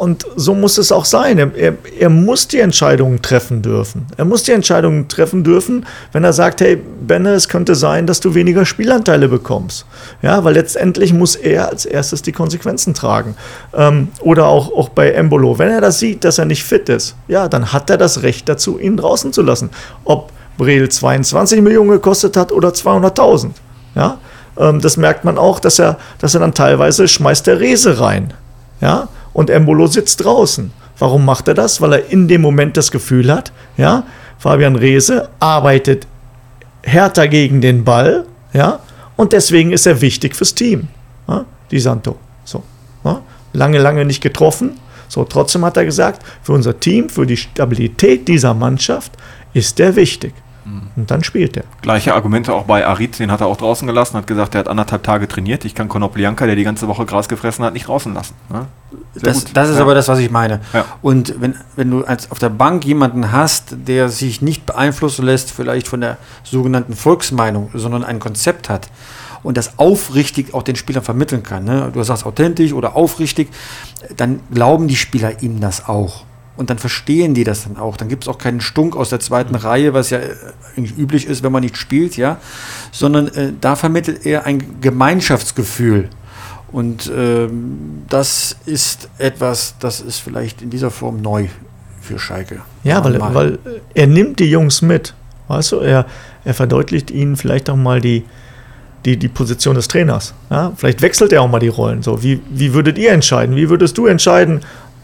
und so muss es auch sein. Er, er, muss die Entscheidungen treffen dürfen. Er muss die Entscheidungen treffen dürfen, wenn er sagt, hey, Benne, es könnte sein, dass du weniger Spielanteile bekommst. Ja, weil letztendlich muss er als erstes die Konsequenzen tragen. Ähm, oder auch, auch bei Embolo. Wenn er das sieht, dass er nicht fit ist, ja, dann hat er das Recht dazu, ihn draußen zu lassen. Ob Breel 22 Millionen gekostet hat oder 200.000. Ja, ähm, das merkt man auch, dass er, dass er dann teilweise schmeißt der Rese rein. Ja, und Embolo sitzt draußen. Warum macht er das? Weil er in dem Moment das Gefühl hat, ja, Fabian Reese arbeitet härter gegen den Ball, ja, und deswegen ist er wichtig fürs Team. Ja, Di Santo. So. Ja, lange, lange nicht getroffen. So, trotzdem hat er gesagt, für unser Team, für die Stabilität dieser Mannschaft ist er wichtig. Und dann spielt er. Gleiche Argumente auch bei Arid, den hat er auch draußen gelassen, hat gesagt, er hat anderthalb Tage trainiert. Ich kann Konoplyanka, der die ganze Woche Gras gefressen hat, nicht draußen lassen. Ja? Das, das, ist ja. aber das, was ich meine. Ja. Und wenn, wenn du als auf der Bank jemanden hast, der sich nicht beeinflussen lässt, vielleicht von der sogenannten Volksmeinung, sondern ein Konzept hat und das aufrichtig auch den Spielern vermitteln kann, ne? du sagst authentisch oder aufrichtig, dann glauben die Spieler ihm das auch. Und dann verstehen die das dann auch. Dann gibt es auch keinen Stunk aus der zweiten mhm. Reihe, was ja äh, eigentlich üblich ist, wenn man nicht spielt, ja. Sondern äh, da vermittelt er ein Gemeinschaftsgefühl. Und ähm, das ist etwas, das ist vielleicht in dieser Form neu für Schalke. Ja, weil, weil er nimmt die Jungs mit. Weißt du, er, er verdeutlicht ihnen vielleicht auch mal die, die, die Position des Trainers. Ja? Vielleicht wechselt er auch mal die Rollen. So, wie, wie würdet ihr entscheiden? Wie würdest du entscheiden,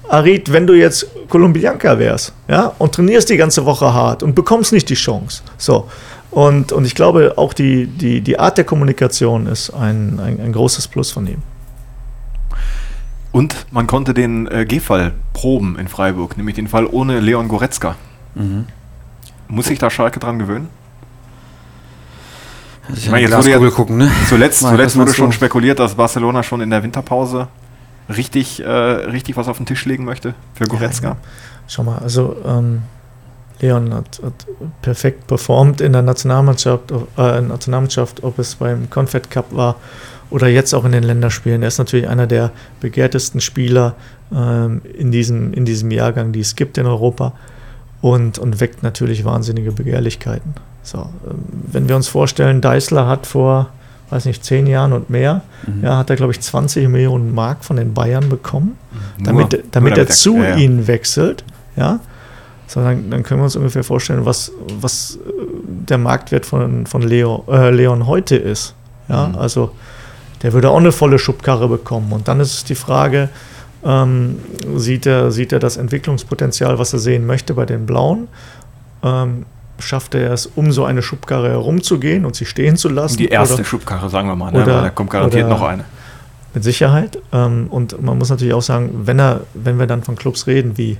Arid, wenn du jetzt Colombianca wärst, ja, und trainierst die ganze Woche hart und bekommst nicht die Chance. So. Und, und ich glaube, auch die, die, die Art der Kommunikation ist ein, ein, ein großes Plus von ihm. Und man konnte den äh, G-Fall proben in Freiburg, nämlich den Fall ohne Leon Goretzka. Mhm. Muss sich da Schalke dran gewöhnen? Ich meine, jetzt wurde ja gucken, ne? Zuletzt, zuletzt wurde schon spekuliert, dass Barcelona schon in der Winterpause richtig, äh, richtig was auf den Tisch legen möchte für Goretzka? Ja, schau mal, also ähm, Leon hat, hat, perfekt performt in der Nationalmannschaft, äh, Nationalmannschaft, ob es beim Confed Cup war oder jetzt auch in den Länderspielen. Er ist natürlich einer der begehrtesten Spieler ähm, in, diesem, in diesem Jahrgang, die es gibt in Europa und, und weckt natürlich wahnsinnige Begehrlichkeiten. So, ähm, wenn wir uns vorstellen, Deißler hat vor weiß nicht, zehn Jahren und mehr, mhm. ja, hat er, glaube ich, 20 Millionen Mark von den Bayern bekommen, mhm. damit, nur, damit nur er zu ja, ja. ihnen wechselt. Ja? So, dann, dann, können wir uns ungefähr vorstellen, was, was äh, der Marktwert von, von Leo, äh, Leon heute ist. Ja? Mhm. Also der würde auch eine volle Schubkarre bekommen. Und dann ist es die Frage, ähm, sieht, er, sieht er das Entwicklungspotenzial, was er sehen möchte bei den Blauen? Ähm, schaffte er es, um so eine Schubkarre herumzugehen und sie stehen zu lassen. Die erste oder, Schubkarre, sagen wir mal. Ne? Oder, da kommt garantiert noch eine. Mit Sicherheit. Ähm, und man muss natürlich auch sagen, wenn, er, wenn wir dann von Clubs reden wie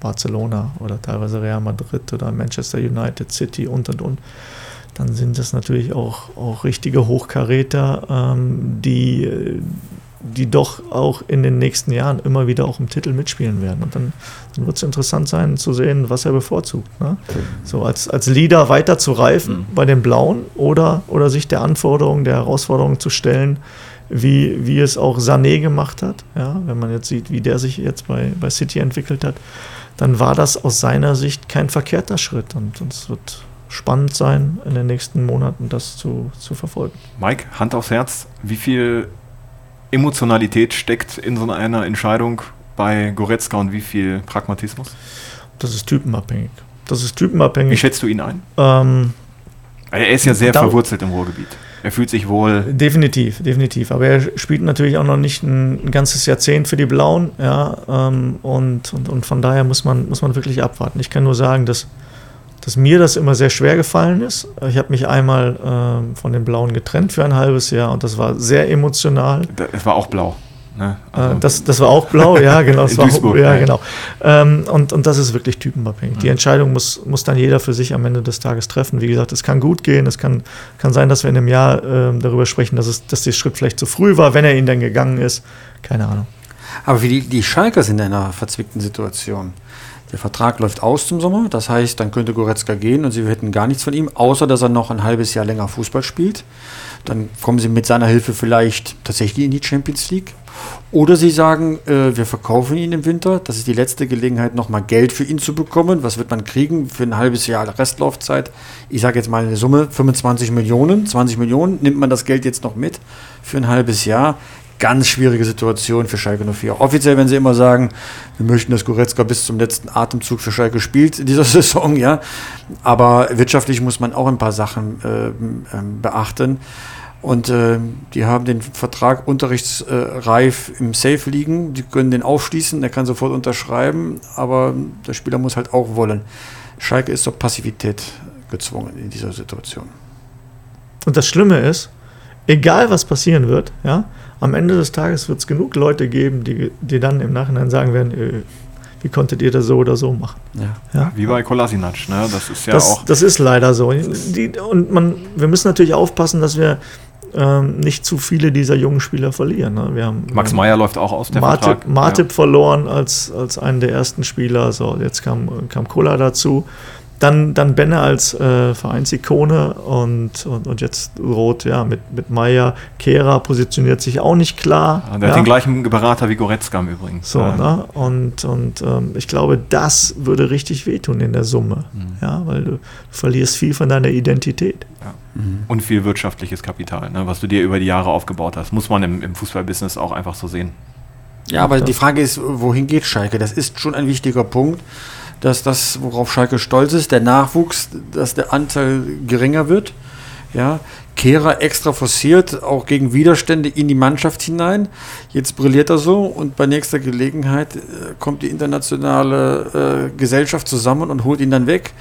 Barcelona oder teilweise Real Madrid oder Manchester United, City und und und, dann sind das natürlich auch, auch richtige Hochkaräter, ähm, die, die doch auch in den nächsten Jahren immer wieder auch im Titel mitspielen werden. Und dann, dann wird es interessant sein zu sehen, was er bevorzugt. Ne? So als, als Leader weiter zu reifen mhm. bei den Blauen oder, oder sich der Anforderung, der Herausforderung zu stellen, wie, wie es auch Sané gemacht hat. Ja? Wenn man jetzt sieht, wie der sich jetzt bei, bei City entwickelt hat, dann war das aus seiner Sicht kein verkehrter Schritt. Und, und es wird spannend sein, in den nächsten Monaten das zu, zu verfolgen. Mike, Hand aufs Herz, wie viel Emotionalität steckt in so einer Entscheidung bei Goretzka und wie viel Pragmatismus? Das ist typenabhängig. Das ist typenabhängig. Wie schätzt du ihn ein? Ähm, er ist ja sehr verwurzelt im Ruhrgebiet. Er fühlt sich wohl. Definitiv, definitiv. Aber er spielt natürlich auch noch nicht ein, ganzes Jahrzehnt für die Blauen. Ja, ähm, und, und, und von daher muss man, muss man wirklich abwarten. Ich kann nur sagen, dass dass mir das immer sehr schwer gefallen ist. Ich habe mich einmal äh, von den Blauen getrennt für ein halbes Jahr und das war sehr emotional. Es war auch blau. Ne? Also das, das war auch blau, ja, genau. Das war Duisburg, auch, ja, genau. Ähm, und, und das ist wirklich typenabhängig. Die Entscheidung muss, muss dann jeder für sich am Ende des Tages treffen. Wie gesagt, es kann gut gehen, es kann, kann sein, dass wir in einem Jahr ähm, darüber sprechen, dass, es, dass der Schritt vielleicht zu früh war, wenn er ihn dann gegangen ist. Keine Ahnung. Aber für die, die Schalker sind in einer verzwickten Situation. Der Vertrag läuft aus zum Sommer, das heißt, dann könnte Goretzka gehen und sie hätten gar nichts von ihm, außer dass er noch ein halbes Jahr länger Fußball spielt. Dann kommen sie mit seiner Hilfe vielleicht tatsächlich in die Champions League. Oder sie sagen, äh, wir verkaufen ihn im Winter. Das ist die letzte Gelegenheit, nochmal Geld für ihn zu bekommen. Was wird man kriegen für ein halbes Jahr Restlaufzeit? Ich sage jetzt mal eine Summe, 25 Millionen, 20 Millionen. Nimmt man das Geld jetzt noch mit für ein halbes Jahr? Ganz schwierige Situation für Schalke 04. Offiziell, wenn sie immer sagen, wir möchten, dass Goretzka bis zum letzten Atemzug für Schalke spielt in dieser Saison, ja. Aber wirtschaftlich muss man auch ein paar Sachen äh, ähm, beachten. Und äh, die haben den Vertrag unterrichtsreif im Safe liegen. Die können den aufschließen, der kann sofort unterschreiben, aber der Spieler muss halt auch wollen. Schalke ist zur Passivität gezwungen in dieser Situation. Und das Schlimme ist, egal was passieren wird, ja, am Ende des Tages wird es genug Leute geben, die, die dann im Nachhinein sagen werden, äh, wie konntet ihr das so oder so machen? Ja. Ja? Wie bei Kolasinac, ne? Das ist ja das, auch. das ist leider so. Die, und man, wir müssen natürlich aufpassen, dass wir ähm, nicht zu viele dieser jungen Spieler verlieren. Ne? Wir haben, Max Meyer läuft auch aus der Martip, Vertrag. Martip verloren als, als einen der ersten Spieler. So, jetzt kam, kam Kola dazu. Dann, dann Benne als äh, Vereinsikone und, und, und jetzt Roth, ja, mit, mit Meier. Kehra positioniert sich auch nicht klar. Ja. Der ja. hat den gleichen Berater wie Goretzka im Übrigen. So, Ja. ne? Und, und ähm, ich glaube, das würde richtig wehtun in der Summe. Mhm. Ja, weil du verlierst viel von deiner Identität. Und viel wirtschaftliches Kapital, ne? was du dir über die Jahre aufgebaut hast. Muss man im, im Fußballbusiness auch einfach so sehen. Ja, aber die Frage ist, wohin geht Schalke? Das ist schon ein wichtiger Punkt, dass das, worauf Schalke stolz ist, der Nachwuchs, dass der Anteil geringer wird. Ja, Kehrer extra forciert, auch gegen Widerstände in die Mannschaft hinein. Jetzt brilliert er so und bei nächster Gelegenheit äh, kommt die internationale äh, Gesellschaft zusammen und holt ihn dann weg.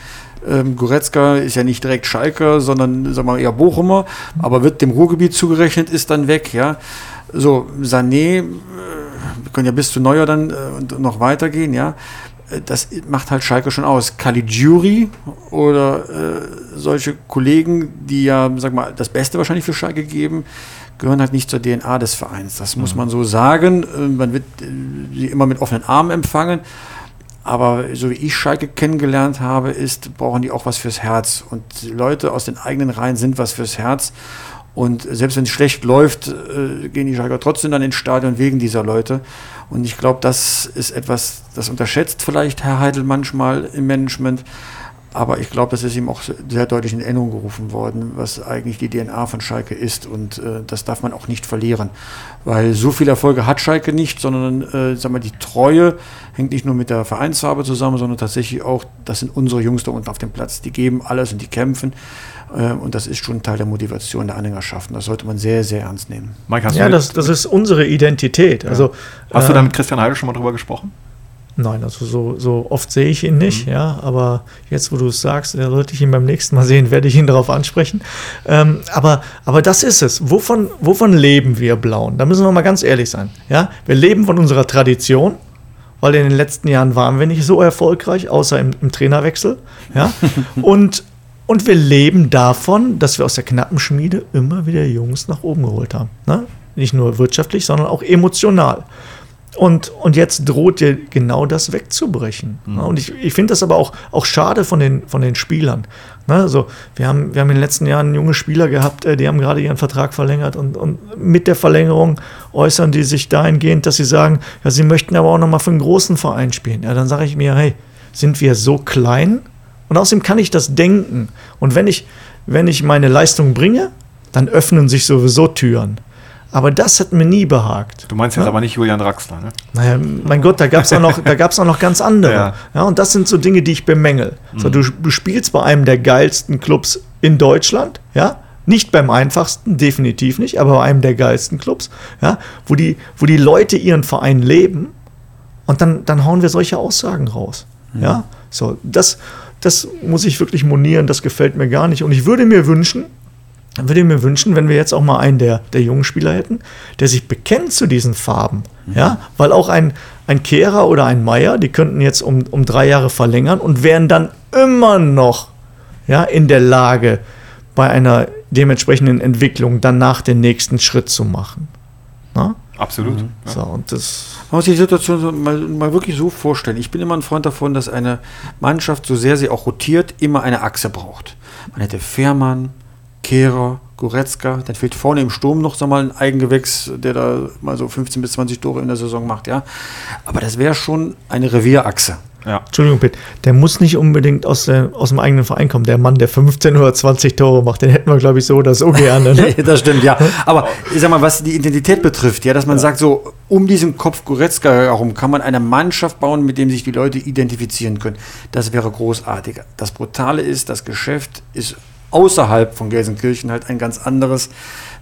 Ähm, Goretzka ist ja nicht direkt Schalker, sondern sagen wir eher Bochumer, aber wird dem Ruhrgebiet zugerechnet, ist dann weg. Ja, so Sané, äh, wir können ja bis zu Neuer dann äh, noch weitergehen. Ja, das macht halt Schalke schon aus. Caligiuri oder äh, solche Kollegen, die ja, sag mal, das Beste wahrscheinlich für Schalke geben, gehören halt nicht zur DNA des Vereins. Das muss man so sagen. Äh, Man wird äh, sie immer mit offenen Armen empfangen. Aber so wie ich Schalke kennengelernt habe, ist, brauchen die auch was fürs Herz. Und die Leute aus den eigenen Reihen sind was fürs Herz. Und selbst wenn es schlecht läuft, äh, gehen die Schalker trotzdem dann ins Stadion wegen dieser Leute. Und ich glaube, das ist etwas, das unterschätzt vielleicht Herr Heidel manchmal im Management. Aber ich glaube, das ist ihm auch sehr deutlich in Erinnerung gerufen worden, was eigentlich die DNA von Schalke ist. Und äh, das darf man auch nicht verlieren. Weil so viele Erfolge hat Schalke nicht, sondern äh, sag mal, die Treue hängt nicht nur mit der Vereinsfarbe zusammen, sondern tatsächlich auch, das sind unsere Jungs da unten auf dem Platz. Die geben alles und die kämpfen. Äh, und das ist schon ein Teil der Motivation der Anhängerschaft. Und das sollte man sehr, sehr ernst nehmen. Mike, hast, Ja, du, das, das ist unsere Identität. Also, hast du äh, da mit Christian Heidel schon mal drüber gesprochen? Nein, also so, so oft sehe ich ihn nicht, ja, aber jetzt, wo du es sagst, äh, sollte ich ihn beim nächsten Mal sehen, werde ich ihn darauf ansprechen. Ähm, aber, aber das ist es. Wovon, wovon leben wir Blauen? Da müssen wir mal ganz ehrlich sein. Ja? Wir leben von unserer Tradition, weil in den letzten Jahren waren wir nicht so erfolgreich, außer im, im Trainerwechsel. Ja? und, und wir leben davon, dass wir aus der knappen Schmiede immer wieder Jungs nach oben geholt haben. Ne? Nicht nur wirtschaftlich, sondern auch emotional. Und, und jetzt droht dir genau das wegzubrechen. Mhm. Ne? Und ich, ich finde das aber auch, auch schade von den, von den Spielern. Ne? Also, wir, haben, wir haben in den letzten Jahren junge Spieler gehabt, äh, die haben gerade ihren Vertrag verlängert und, und mit der Verlängerung äußern die sich dahingehend, dass sie sagen, ja, sie möchten aber auch nochmal für einen großen Verein spielen. Ja, dann sage ich mir, hey, sind wir so klein? Und außerdem kann ich das denken. Und wenn ich, wenn ich meine Leistung bringe, dann öffnen sich sowieso Türen. Aber das hat mir nie behagt. Du meinst jetzt Ja. aber nicht Julian Draxler, ne? Naja, mein Gott, da gab es auch, noch- da gab's auch noch ganz andere. Ja. Ja. und das sind so Dinge, die ich bemängel. So, du, du spielst bei einem der geilsten Clubs in Deutschland, ja. Nicht beim einfachsten, definitiv nicht, aber bei einem der geilsten Clubs, ja, wo die, wo die Leute ihren Verein leben und dann, dann hauen wir solche Aussagen raus. Ja, so, das, das muss ich wirklich monieren, das gefällt mir gar nicht. Und ich würde mir wünschen, würde mir wünschen, wenn wir jetzt auch mal einen der, der jungen Spieler hätten, der sich bekennt zu diesen Farben. Mhm. Ja, weil auch ein, ein Kehrer oder ein Meier, die könnten jetzt um, um drei Jahre verlängern und wären dann immer noch ja, in der Lage, bei einer dementsprechenden Entwicklung danach den nächsten Schritt zu machen. Na? Absolut. Mhm. Ja. So, und das man muss sich die Situation mal, mal, wirklich so vorstellen. Ich bin immer ein Freund davon, dass eine Mannschaft, so sehr sie auch rotiert, immer eine Achse braucht. Man hätte Fährmann, Kehrer, Goretzka, dann fehlt vorne im Sturm noch so mal ein Eigengewächs, der da mal so 15 bis 20 Tore in der Saison macht, ja. Aber das wäre schon eine Revierachse. Ja. Entschuldigung, Pitt, der muss nicht unbedingt aus, der, aus dem eigenen Verein kommen. Der Mann, der 15 oder 20 Tore macht, den hätten wir, glaube ich, so oder so gerne. Ne? das stimmt, ja. Aber ich sag mal, was die Identität betrifft, ja, dass man ja. sagt, so um diesen Kopf Goretzka herum kann man eine Mannschaft bauen, mit dem sich die Leute identifizieren können. Das wäre großartig. Das Brutale ist, das Geschäft ist außerhalb von Gelsenkirchen halt ein ganz anderes.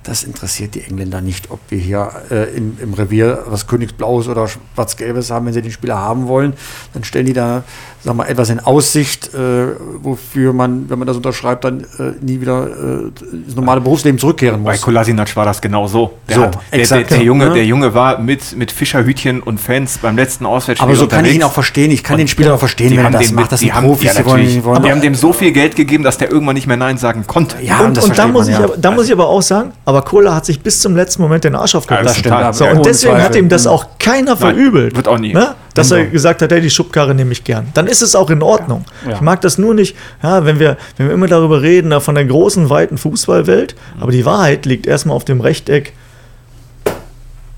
Das interessiert die Engländer nicht, ob wir hier äh, im, im, Revier was Königsblaues oder Schwarz-Gelbes haben. Wenn sie den Spieler haben wollen, dann stellen die da sag mal, etwas in Aussicht, äh, wofür man, wenn man das unterschreibt, dann äh, nie wieder äh, das normale Berufsleben zurückkehren muss. Bei Kolasinac war das genau so. Der, so, hat, der, exakt, der, der Junge, ja. der Junge war mit, mit Fischerhütchen und Fans beim letzten Auswärtsspiel Aber so unterwegs. kann ich ihn auch verstehen. Ich kann und den Spieler auch verstehen, wenn er das macht. Das sind haben, Profis, ja, die wollen, die wollen. Aber die haben dem so viel Geld gegeben, dass der irgendwann nicht mehr Nein sagen konnte. Ja, und, und da, muss, man, ich, aber, da muss ich aber auch sagen, aber Kohler hat sich bis zum letzten Moment den Arsch aufgerissen. Ja, so, und deswegen hat ihm das auch keiner verübelt. Wird auch nie. Ne? Dass er gesagt hat, hey, die Schubkarre nehme ich gern. Dann ist es auch in Ordnung. Ja. Ich mag das nur nicht, ja, wenn, wir, wenn wir immer darüber reden, von der großen, weiten Fußballwelt. Aber die Wahrheit liegt erstmal auf dem Rechteck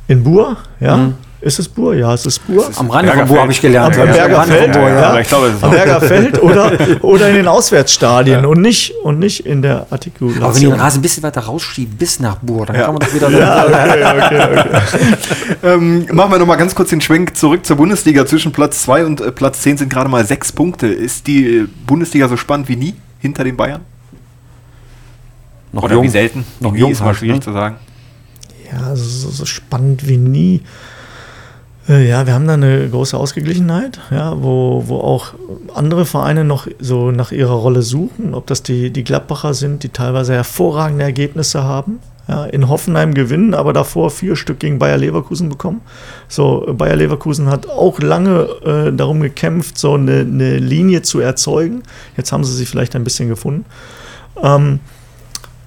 in Bur. Ja. Mhm. Ist es Bur? Ja, es ist Bur. Am Rande von Bur habe ich gelernt. Am Bergerfeld, ja. ja. Ich glaube, Am Bergerfeld oder, oder in den Auswärtsstadien ja. und, nicht, und nicht in der Artikulation. Aber wenn die den Rasen ein bisschen weiter rausschieben, bis nach Bur, dann ja. kann man doch wieder... ja, okay, okay, okay. ähm, machen wir nochmal ganz kurz den Schwenk zurück zur Bundesliga. Zwischen Platz 2 und äh, Platz 10 sind gerade mal sechs Punkte. Ist die äh, Bundesliga so spannend wie nie hinter den Bayern? Noch Oder jung. wie selten? Noch jung ist mal schwierig ne? zu sagen. Ja, so, so spannend wie nie. Äh, ja, wir haben da eine große Ausgeglichenheit, ja, wo, wo auch andere Vereine noch so nach ihrer Rolle suchen, ob das die, die Gladbacher sind, die teilweise hervorragende Ergebnisse haben. Ja, in Hoffenheim gewinnen, aber davor vier Stück gegen Bayer Leverkusen bekommen. So, Bayer Leverkusen hat auch lange äh, darum gekämpft, so eine, eine, Linie zu erzeugen. Jetzt haben sie sie vielleicht ein bisschen gefunden. Ähm,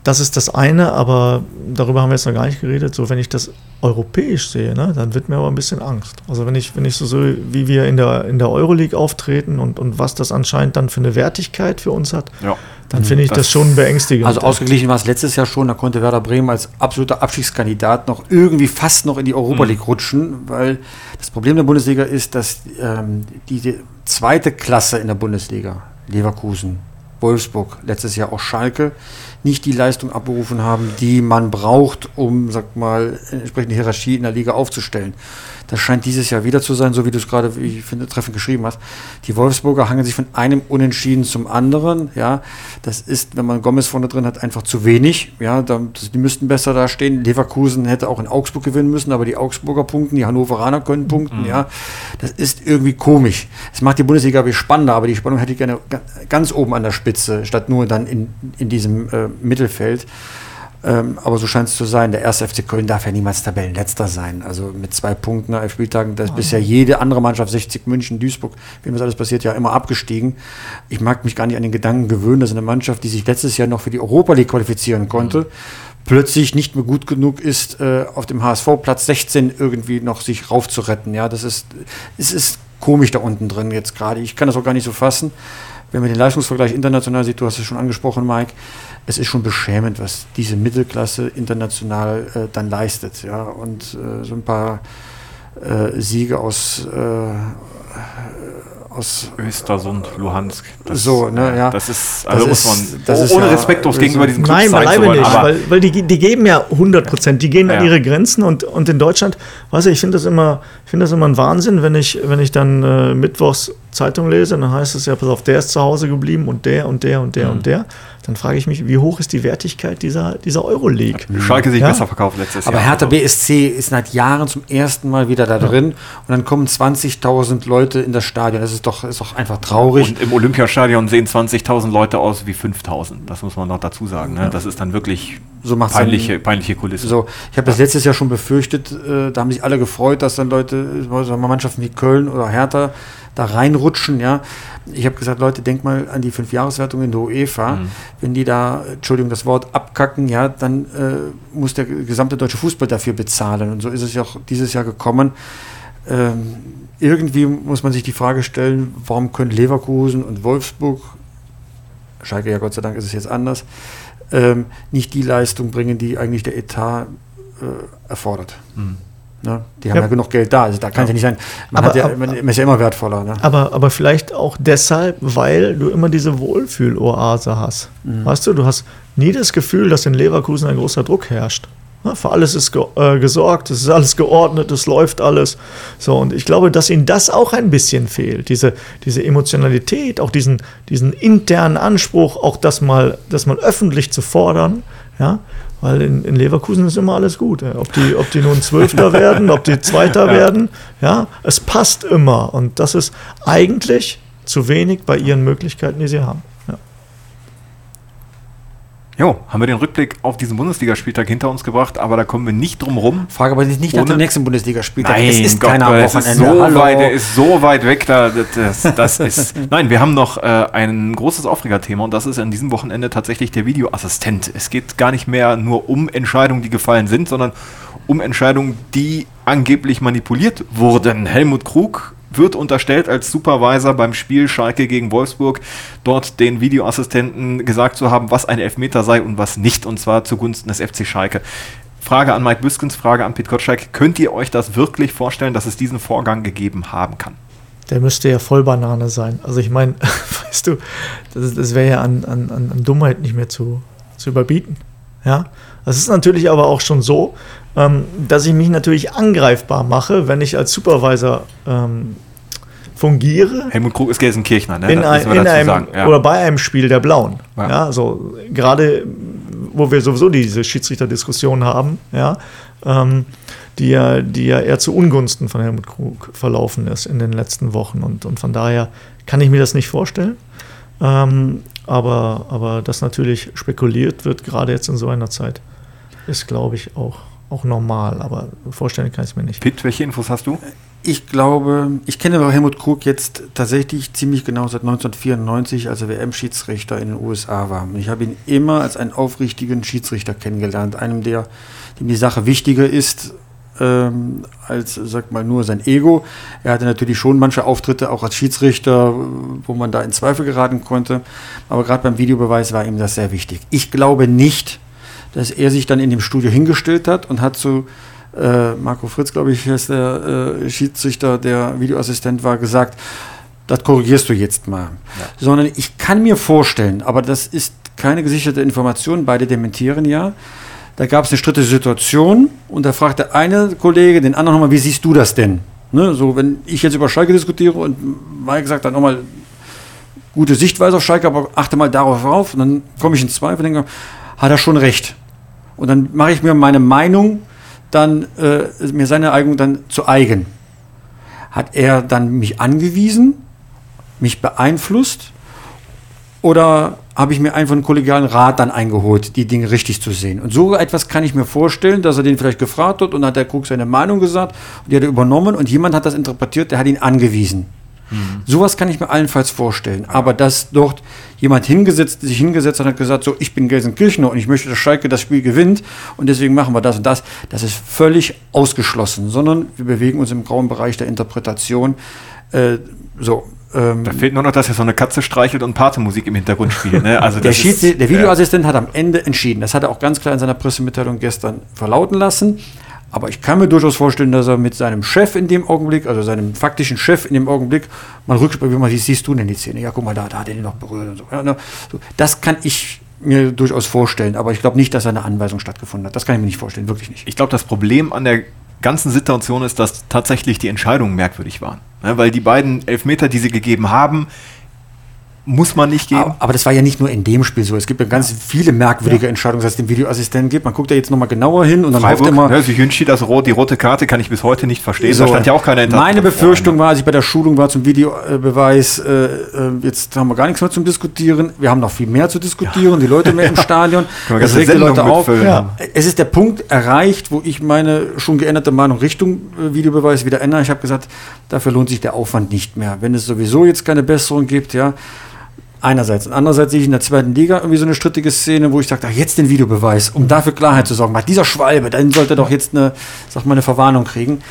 das ist das eine, aber darüber haben wir jetzt noch gar nicht geredet. So, wenn ich das europäisch sehe, ne, dann wird mir aber ein bisschen Angst. Also wenn ich, wenn ich so sehe, wie wir in der, in der Euroleague auftreten und, und was das anscheinend dann für eine Wertigkeit für uns hat, ja. dann finde ich das, das, schon beängstigend. Also ausgeglichen war es letztes Jahr schon, da konnte Werder Bremen als absoluter Abstiegskandidat noch irgendwie fast noch in die Europa League mhm. rutschen, weil das Problem der Bundesliga ist, dass ähm, die zweite Klasse in der Bundesliga, Leverkusen, Wolfsburg, letztes Jahr auch Schalke, nicht die Leistung abberufen haben, die man braucht, um, sag mal, entsprechende Hierarchie in der Liga aufzustellen. Das scheint dieses Jahr wieder zu sein, so wie du es gerade, wie ich finde, treffend geschrieben hast. Die Wolfsburger hangen sich von einem Unentschieden zum anderen. Ja, das ist, wenn man Gomez vorne drin hat, einfach zu wenig. Ja, die müssten besser da stehen. Leverkusen hätte auch in Augsburg gewinnen müssen, aber die Augsburger punkten, die Hannoveraner können punkten. Mhm. Ja, das ist irgendwie komisch. Es macht die Bundesliga wie spannender, aber die Spannung hätte ich gerne ganz oben an der Spitze, statt nur dann in, in diesem äh, Mittelfeld. Ähm, aber so scheint es zu sein. Der erste FC Köln darf ja niemals Tabellenletzter sein. Also mit zwei Punkten nach elf Spieltagen, da ist oh. bisher jede andere Mannschaft, 60 München, Duisburg, wie das alles passiert, ja immer abgestiegen. Ich mag mich gar nicht an den Gedanken gewöhnen, dass eine Mannschaft, die sich letztes Jahr noch für die Europa League qualifizieren konnte, mhm. plötzlich nicht mehr gut genug ist, äh, auf dem HSV Platz 16 irgendwie noch sich raufzuretten. Ja, das ist, es ist komisch da unten drin jetzt gerade. Ich kann das auch gar nicht so fassen. Wenn man den Leistungsvergleich international sieht, du hast es schon angesprochen, Mike, es ist schon beschämend, was diese Mittelklasse international äh, dann leistet. Ja? Und äh, so ein paar äh, Siege aus, äh, aus Östersund, Luhansk. Das, so, ne, ja. Das ist, also das muss man, das ist ohne ja, respektlos gegenüber diesen Clubs Nein, beileibe nicht, weil, weil die, die geben ja 100 Prozent, die gehen ja. an ihre Grenzen und, und in Deutschland, weißt du, ich finde das immer, ich finde das immer ein Wahnsinn, wenn ich, wenn ich dann äh, mittwochs Zeitung lese, dann heißt es ja, pass auf, der ist zu Hause geblieben und der und der und der Mhm. und der. Dann frage ich mich, wie hoch ist die Wertigkeit dieser, dieser Euroleague? Schalke sich Ja. besser verkauft letztes Aber Jahr. Hertha Also, BSC ist seit Jahren zum ersten Mal wieder da drin und dann kommen 20.000 Leute in das Stadion. Das ist doch, ist doch einfach traurig. Und im Olympiastadion sehen 20.000 Leute aus wie 5.000. Das muss man noch dazu sagen. Ne? Das ist dann wirklich So peinliche, peinliche Kulisse. So, ich habe das letztes Jahr schon befürchtet, äh, da haben sich alle gefreut, dass dann Leute, äh, sagen wir mal Mannschaften wie Köln oder Hertha da reinrutschen, ja. Ich habe gesagt, Leute, denkt mal an die Fünfjahreswertung in der UEFA. Wenn die da, Entschuldigung, das Wort abkacken, ja, dann äh, muss der gesamte deutsche Fußball dafür bezahlen. Und so ist es ja auch dieses Jahr gekommen. Ähm, irgendwie muss man sich die Frage stellen, warum können Leverkusen und Wolfsburg, Schalke ja Gott sei Dank ist es jetzt anders, ähm, nicht die Leistung bringen, die eigentlich der Etat äh, erfordert. Ne? Die haben ja. Ja. genug Geld da. Also da kann es ja nicht sein. Man, Aber- hat ja, man ist ja immer wertvoller. Ne? Aber, aber vielleicht auch deshalb, weil du immer diese Wohlfühloase hast. Weißt du, du hast nie das Gefühl, dass in Leverkusen ein großer Druck herrscht. Ja, für alles ist ge äh, gesorgt, es ist alles geordnet, es läuft alles. So, und ich glaube, dass ihnen das auch ein bisschen fehlt. Diese, diese Emotionalität, auch diesen, diesen internen Anspruch, auch das mal, das mal öffentlich zu fordern. Ja, weil in, in Leverkusen ist immer alles gut. Ja. Ob, die, ob die nun Zwölfter werden, ob die Zweiter werden, ja, es passt immer. Und das ist eigentlich zu wenig bei ihren Möglichkeiten, die sie haben. Ja. Jo, haben wir den Rückblick auf diesen Bundesligaspieltag hinter uns gebracht, aber da kommen wir nicht drum rum. Frage aber nicht nach dem nächsten Bundesligaspieltag. Nein, es ist Gott, keiner am es ist Wochenende. so Hallo. weit, er ist so weit weg da. Das, das ist. Nein, wir haben noch äh, ein großes Aufregerthema und das ist an diesem Wochenende tatsächlich der Videoassistent. Es geht gar nicht mehr nur um Entscheidungen, die gefallen sind, sondern um Entscheidungen, die angeblich manipuliert wurden. Helmut Krug wird unterstellt, als Supervisor beim Spiel Schalke gegen Wolfsburg dort den Videoassistenten gesagt zu haben, was ein Elfmeter sei und was nicht, und zwar zugunsten des FC Schalke. Frage an Mike Büskens, Frage an Pete Gottschalk. Könnt ihr euch das wirklich vorstellen, dass es diesen Vorgang gegeben haben kann? Der müsste ja voll Banane sein. Also ich meine, weißt du, das, das wäre ja an, an, an Dummheit nicht mehr zu, zu überbieten. Ja, das ist natürlich aber auch schon so, dass ich mich natürlich angreifbar mache, wenn ich als Supervisor ähm, fungiere Helmut Krug ist Gelsenkirchner, ne? in, ein, in einem ja. oder bei einem Spiel der Blauen. Ja. Ja, also gerade wo wir sowieso diese Schiedsrichterdiskussion haben, ja, ähm, die ja, die ja eher zu Ungunsten von Helmut Krug verlaufen ist in den letzten Wochen und, und von daher kann ich mir das nicht vorstellen. Ähm, aber, aber dass natürlich spekuliert wird, gerade jetzt in so einer Zeit, ist, glaube ich, auch, auch normal. Aber vorstellen kann ich es mir nicht. Pitt, welche Infos hast du? Ich glaube, ich kenne Helmut Krug jetzt tatsächlich ziemlich genau seit 1994, als er WM-Schiedsrichter in den USA war. Und ich habe ihn immer als einen aufrichtigen Schiedsrichter kennengelernt, einem, der, dem die Sache wichtiger ist ähm, als, sag mal, nur sein Ego. Er hatte natürlich schon manche Auftritte auch als Schiedsrichter, wo man da in Zweifel geraten konnte. Aber gerade beim Videobeweis war ihm das sehr wichtig. Ich glaube nicht, dass er sich dann in dem Studio hingestellt hat und hat zu äh, Marco Fritz, glaube ich, ist der äh, Schiedsrichter, der Videoassistent war, gesagt, das korrigierst du jetzt mal. Sondern ich kann mir vorstellen, aber das ist keine gesicherte Information, beide dementieren ja. Da gab es eine strittige Situation und da fragt der eine Kollege den anderen nochmal, wie siehst du das denn? Ne, so, wenn ich jetzt über Schalke diskutiere und Mike sagt dann nochmal, gute Sichtweise auf Schalke, aber achte mal darauf auf. Und dann komme ich in Zweifel und denke, hat er schon recht. Und dann mache ich mir meine Meinung, dann äh, mir seine Eignung dann zu eigen. Hat er dann mich angewiesen, mich beeinflusst oder habe ich mir einfach einen kollegialen Rat dann eingeholt, die Dinge richtig zu sehen? Und so etwas kann ich mir vorstellen, dass er den vielleicht gefragt hat und dann hat der Krug seine Meinung gesagt und die hat er übernommen und jemand hat das interpretiert, der hat ihn angewiesen. Sowas kann ich mir allenfalls vorstellen. Aber dass dort jemand hingesetzt, sich hingesetzt hat und hat gesagt, so, ich bin Gelsenkirchener und ich möchte, dass Schalke das Spiel gewinnt und deswegen machen wir das und das, das ist völlig ausgeschlossen, sondern wir bewegen uns im grauen Bereich der Interpretation. Äh, so, ähm, Da fehlt nur noch, dass er so eine Katze streichelt und Partemusik im Hintergrund spielt. Ne? Also der, ist- der Videoassistent hat am Ende entschieden. Das hat er auch ganz klar in seiner Pressemitteilung gestern verlauten lassen. Aber ich kann mir durchaus vorstellen, dass er mit seinem Chef in dem Augenblick, also seinem faktischen Chef in dem Augenblick, mal rückspricht, wie man wie siehst du denn die Szene? Ja, guck mal, da, da hat er den noch berührt und so. Ne? Das kann ich mir durchaus vorstellen, aber ich glaube nicht, dass da eine Anweisung stattgefunden hat. Das kann ich mir nicht vorstellen, wirklich nicht. Ich glaube, das Problem an der ganzen Situation ist, dass tatsächlich die Entscheidungen merkwürdig waren. Ja, weil die beiden Elfmeter, die sie gegeben haben, muss man nicht geben. Aber, aber, das war ja nicht nur in dem Spiel so. Es gibt ja ganz viele merkwürdige ja. Entscheidungen, dass es den Videoassistenten gibt. Man guckt da jetzt nochmal genauer hin und dann Freiburg, hofft immer. Ja, Jünschi, das Rot, die rote Karte kann ich bis heute nicht verstehen. So, da stand ja auch keiner hinter. Meine Befürchtung war, als ich bei der Schulung war zum Videobeweis, äh, äh, jetzt haben wir gar nichts mehr zum Diskutieren. Wir haben noch viel mehr zu diskutieren, ja. die Leute mehr im Stadion. das regt die Leute auf. Ja. Es ist der Punkt erreicht, wo ich meine schon geänderte Meinung Richtung äh, Videobeweis wieder ändere. Ich habe gesagt, dafür lohnt sich der Aufwand nicht mehr. Wenn es sowieso jetzt keine Besserung gibt, ja, Einerseits. Und andererseits sehe ich in der zweiten Liga irgendwie so eine strittige Szene, wo ich sage, jetzt den Videobeweis, um dafür Klarheit zu sorgen. Weil dieser Schwalbe, dann sollte doch jetzt eine, sag mal, eine Verwarnung kriegen.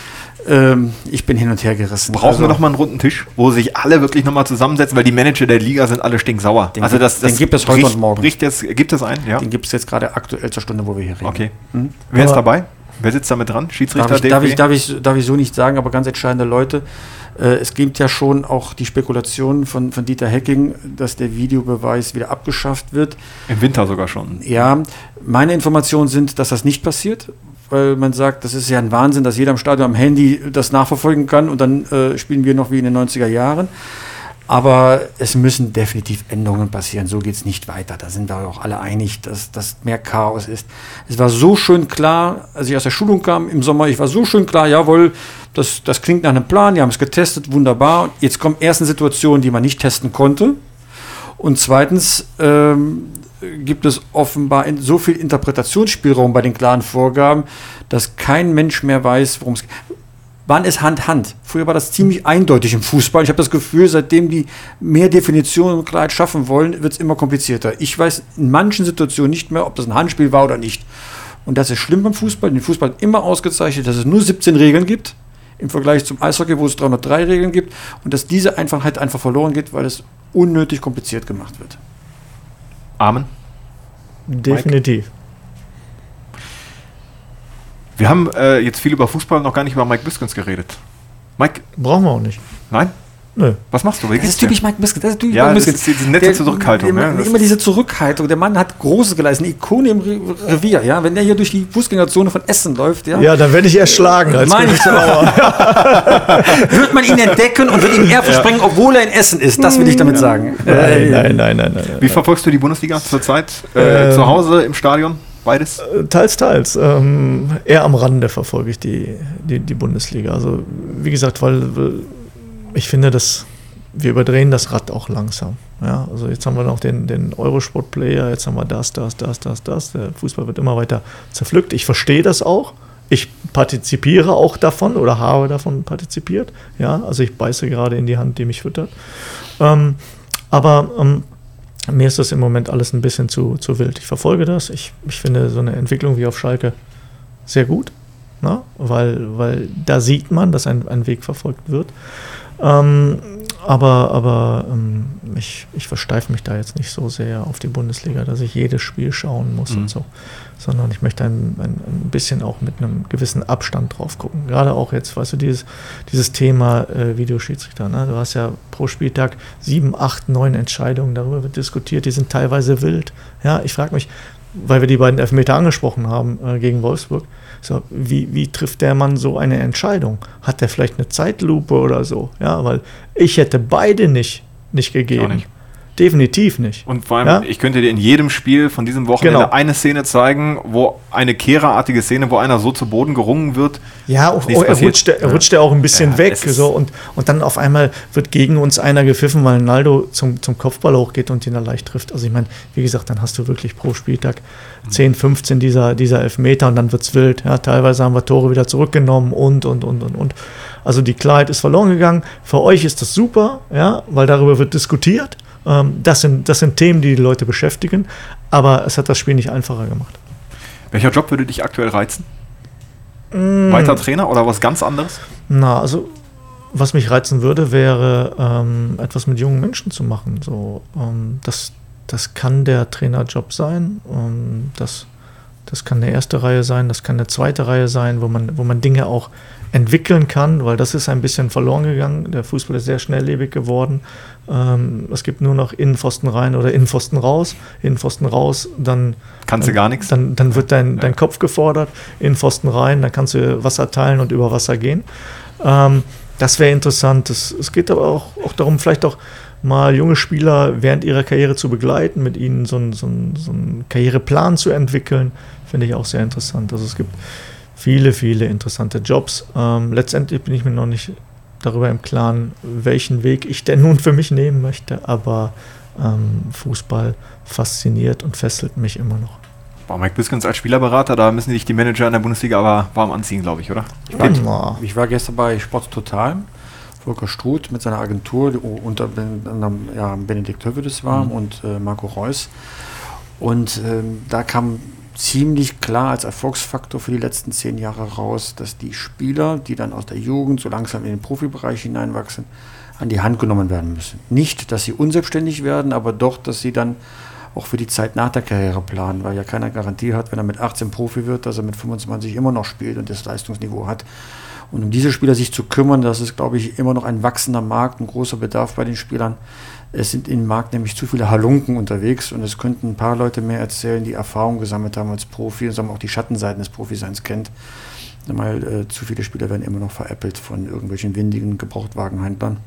Ähm, ich bin hin und her gerissen. Brauchen also, wir nochmal einen runden Tisch, wo sich alle wirklich nochmal zusammensetzen, weil die Manager der Liga sind alle stinksauer. Den, also das, das den gibt es heute bricht, und morgen. Bricht jetzt, gibt es einen? Ja. Den gibt es jetzt gerade aktuell zur Stunde, wo wir hier reden. Okay. Mhm. Wer ist dabei? Wer sitzt damit dran? Schiedsrichter, darf ich, darf ich, darf, ich, darf ich so nicht sagen, aber ganz entscheidende Leute. Äh, es gibt ja schon auch die Spekulation von, von Dieter Hecking, dass der Videobeweis wieder abgeschafft wird. Im Winter sogar schon. Ja, meine Informationen sind, dass das nicht passiert, weil man sagt, das ist ja ein Wahnsinn, dass jeder im Stadion am Handy das nachverfolgen kann und dann äh, spielen wir noch wie in den 90er Jahren. Aber es müssen definitiv Änderungen passieren. So geht es nicht weiter. Da sind wir auch alle einig, dass das mehr Chaos ist. Es war so schön klar, als ich aus der Schulung kam im Sommer, ich war so schön klar, jawohl, das, das klingt nach einem Plan, die haben es getestet, wunderbar. Jetzt kommen ersten Situationen, die man nicht testen konnte. Und zweitens ähm, gibt es offenbar so viel Interpretationsspielraum bei den klaren Vorgaben, dass kein Mensch mehr weiß, worum es geht wann ist Hand Hand. Früher war das ziemlich eindeutig im Fußball. Ich habe das Gefühl, seitdem die mehr Definition und Klarheit schaffen wollen, wird es immer komplizierter. Ich weiß in manchen Situationen nicht mehr, ob das ein Handspiel war oder nicht. Und das ist schlimm beim Fußball. Den Fußball hat immer ausgezeichnet, dass es nur 17 Regeln gibt im Vergleich zum Eishockey, wo es 303 Regeln gibt und dass diese Einfachheit einfach verloren geht, weil es unnötig kompliziert gemacht wird. Amen. Definitiv. Wir haben äh, jetzt viel über Fußball noch gar nicht über Mike Biskins geredet. Mike. Brauchen wir auch nicht. Nein? Nö. Was machst du? Wie das ist typisch Mike Biskins. Das ist typisch ja, Mike Biskins. Das ist diese nette der, Zurückhaltung. Immer, ja, immer diese Zurückhaltung. Der Mann hat Großes geleistet. Eine Ikone im Revier. Ja? Wenn der hier durch die Fußgängerzone von Essen läuft. Ja, ja dann werde ich erschlagen. Als Meine ich Wird man ihn entdecken und wird ihm eher versprengen, ja. obwohl er in Essen ist. Das will ich damit sagen. Nein, nein, nein, nein, nein. Wie verfolgst du die Bundesliga zurzeit? Äh, ähm, zu Hause im Stadion? Beides? Äh, teils, teils. Ähm, eher am Rande verfolge ich die, die, die, Bundesliga. Also, wie gesagt, weil ich finde, dass wir überdrehen das Rad auch langsam. Ja, also jetzt haben wir noch den, den Eurosport-Player, jetzt haben wir das, das, das, das, das. Der Fußball wird immer weiter zerpflückt. Ich verstehe das auch. Ich partizipiere auch davon oder habe davon partizipiert. Ja, also ich beiße gerade in die Hand, die mich füttert. Ähm, aber ähm, mir ist das im Moment alles ein bisschen zu, zu wild. Ich verfolge das. Ich, ich finde so eine Entwicklung wie auf Schalke sehr gut, ne? weil, weil da sieht man, dass ein, ein Weg verfolgt wird. Ähm, aber aber ähm, ich, ich versteife mich da jetzt nicht so sehr auf die Bundesliga, dass ich jedes Spiel schauen muss mhm. und so, sondern ich möchte ein, ein, ein, bisschen auch mit einem gewissen Abstand drauf gucken. Gerade auch jetzt, weißt du, dieses, dieses Thema äh, Videoschiedsrichter. Ne? Du hast ja pro Spieltag sieben, acht, neun Entscheidungen, darüber wird diskutiert, die sind teilweise wild. Ja, ich frage mich, weil wir die beiden Elfmeter angesprochen haben äh, gegen Wolfsburg, so, wie, wie trifft der Mann so eine Entscheidung? Hat der vielleicht eine Zeitlupe oder so? Ja, weil ich hätte beide nicht, nicht gegeben. Nicht. Definitiv nicht. Und vor allem, ja? ich könnte dir in jedem Spiel von diesem Wochenende genau. eine Szene zeigen, wo eine kehrerartige Szene, wo einer so zu Boden gerungen wird. Ja, auch, oh, er, rutscht, er rutscht ja auch ein bisschen ja, weg. So, und, und dann auf einmal wird gegen uns einer gepfiffen, weil Naldo zum, zum Kopfball hochgeht und ihn da leicht trifft. Also ich meine, wie gesagt, dann hast du wirklich pro Spieltag 10, 15 dieser, dieser Elfmeter und dann wird es wild. Ja, teilweise haben wir Tore wieder zurückgenommen und, und, und, und, und. Also die Klarheit ist verloren gegangen. Für euch ist das super, ja, weil darüber wird diskutiert. Ähm, das, sind, das sind Themen, die die Leute beschäftigen, aber es hat das Spiel nicht einfacher gemacht. Welcher Job würde dich aktuell reizen? Mm. Weiter Trainer oder was ganz anderes? Na, also was mich reizen würde, wäre ähm, etwas mit jungen Menschen zu machen. So, ähm, das, das kann der Trainerjob sein. Ähm, das Das kann eine erste Reihe sein, das kann eine zweite Reihe sein, wo man, wo man Dinge auch entwickeln kann, weil das ist ein bisschen verloren gegangen. Der Fußball ist sehr schnelllebig geworden. Ähm, es gibt nur noch Innenpfosten rein oder Innenpfosten raus. Innenpfosten raus, dann kannst du gar nichts. Dann, dann wird dein, dein Kopf gefordert. Innenpfosten rein, dann kannst du Wasser teilen und über Wasser gehen. Ähm, das wäre interessant. Es, es geht aber auch, auch darum, vielleicht auch mal junge Spieler während ihrer Karriere zu begleiten, mit ihnen so einen, so einen, so einen Karriereplan zu entwickeln, finde ich auch sehr interessant. Also es gibt viele, viele interessante Jobs. Ähm, letztendlich bin ich mir noch nicht darüber im Klaren, welchen Weg ich denn nun für mich nehmen möchte, aber ähm, Fußball fasziniert und fesselt mich immer noch. Boah, Mike Biskens als Spielerberater, da müssen sich die Manager in der Bundesliga aber warm anziehen, glaube ich, oder? Ich war, ich war gestern bei Sports Total. Volker Struth mit seiner Agentur, unter ja, Benedikt Hövedes war mhm. und äh, Marco Reus. Und ähm, da kam ziemlich klar als Erfolgsfaktor für die letzten zehn Jahre raus, dass die Spieler, die dann aus der Jugend so langsam in den Profibereich hineinwachsen, an die Hand genommen werden müssen. Nicht, dass sie unselbstständig werden, aber doch, dass sie dann auch für die Zeit nach der Karriere planen, weil ja keiner Garantie hat, wenn er mit 18 Profi wird, dass er mit 25 immer noch spielt und das Leistungsniveau hat. Und um diese Spieler sich zu kümmern, das ist, glaube ich, immer noch ein wachsender Markt, ein großer Bedarf bei den Spielern. Es sind im Markt nämlich zu viele Halunken unterwegs und es könnten ein paar Leute mehr erzählen, die Erfahrung gesammelt haben als Profi und auch die Schattenseiten des Profiseins kennt. Mal, äh, zu viele Spieler werden immer noch veräppelt von irgendwelchen windigen Gebrauchtwagenhändlern,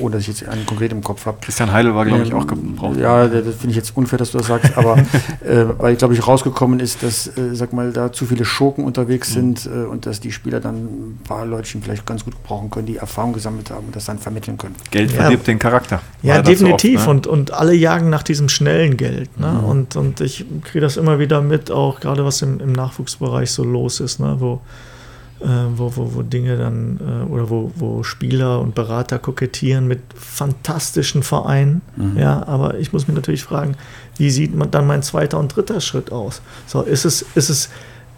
ohne dass ich jetzt einen konkret im Kopf habe. Christian Heidel war, glaube ich, auch gebraucht. Ja, das finde ich jetzt unfair, dass du das sagst, aber äh, weil, ich glaube ich, rausgekommen ist, dass, äh, sag mal, da zu viele Schurken unterwegs mhm. sind äh, und dass die Spieler dann ein paar Leutchen vielleicht ganz gut gebrauchen können, die Erfahrung gesammelt haben und das dann vermitteln können. Geld ja. verdirbt den Charakter. Ja, definitiv. Oft, ne? und, und alle jagen nach diesem schnellen Geld. Ne? Mhm. Und, und ich kriege das immer wieder mit, auch gerade was im, im Nachwuchsbereich so los ist, ne? wo wo, wo, wo Dinge dann äh, oder wo, wo Spieler und Berater kokettieren mit fantastischen Vereinen. Mhm. Ja, aber ich muss mich natürlich fragen, wie sieht man dann mein zweiter und dritter Schritt aus? So, ist es, ist es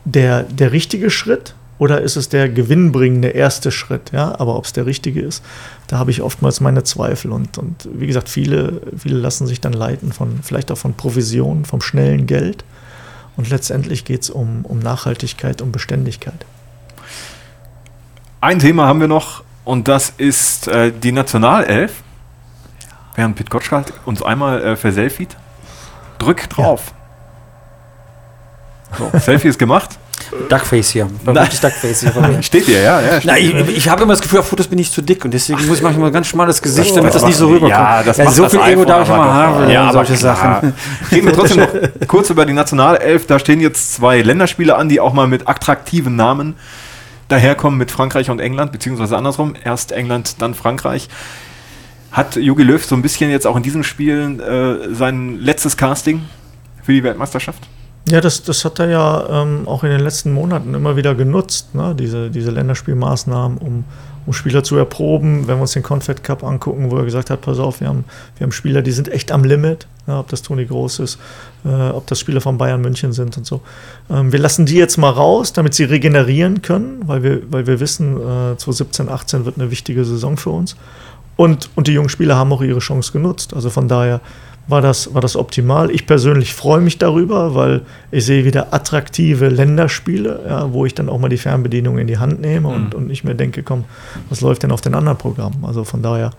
der, der richtige Schritt oder ist es der gewinnbringende erste Schritt? Ja, aber ob es der richtige ist, da habe ich oftmals meine Zweifel. Und, und wie gesagt, viele, viele lassen sich dann leiten von, vielleicht auch von Provisionen, vom schnellen Geld. Und letztendlich geht es um, um Nachhaltigkeit, um Beständigkeit. Ein Thema haben wir noch und das ist äh, die Nationalelf. Während Pit Gottschalk uns einmal äh, verselfiet. Drück drauf. Ja. So, Selfie ist gemacht. Duckface hier. Duckface hier Steht dir, ja. ja Nein, ich, ich habe immer das Gefühl, auf Fotos bin ich zu dick und deswegen muss ich manchmal ein ganz schmales Gesicht, damit das, das nicht so rüberkommt. Ja, das ja, so viel Ego darf ich mal haben. Ja, solche Sachen. Reden wir trotzdem noch kurz über die Nationalelf. Da stehen jetzt zwei Länderspiele an, die auch mal mit attraktiven Namen daherkommen mit Frankreich und England, beziehungsweise andersrum, erst England, dann Frankreich. Hat Jogi Löw so ein bisschen jetzt auch in diesen Spielen äh, sein letztes Casting für die Weltmeisterschaft? Ja, das, das hat er ja ähm, auch in den letzten Monaten immer wieder genutzt, ne? diese, diese Länderspielmaßnahmen, um, um Spieler zu erproben. Wenn wir uns den Confed Cup angucken, wo er gesagt hat, pass auf, wir haben, wir haben Spieler, die sind echt am Limit, ja, ob das Toni Groß ist, äh, ob das Spieler von Bayern München sind und so. Ähm, wir lassen die jetzt mal raus, damit sie regenerieren können, weil wir, weil wir wissen, äh, 2017, 18 wird eine wichtige Saison für uns. Und, und die jungen Spieler haben auch ihre Chance genutzt. Also von daher war das, war das optimal. Ich persönlich freue mich darüber, weil ich sehe wieder attraktive Länderspiele, ja, wo ich dann auch mal die Fernbedienung in die Hand nehme und, mhm. und nicht mehr denke, komm, was läuft denn auf den anderen Programmen? Also von daher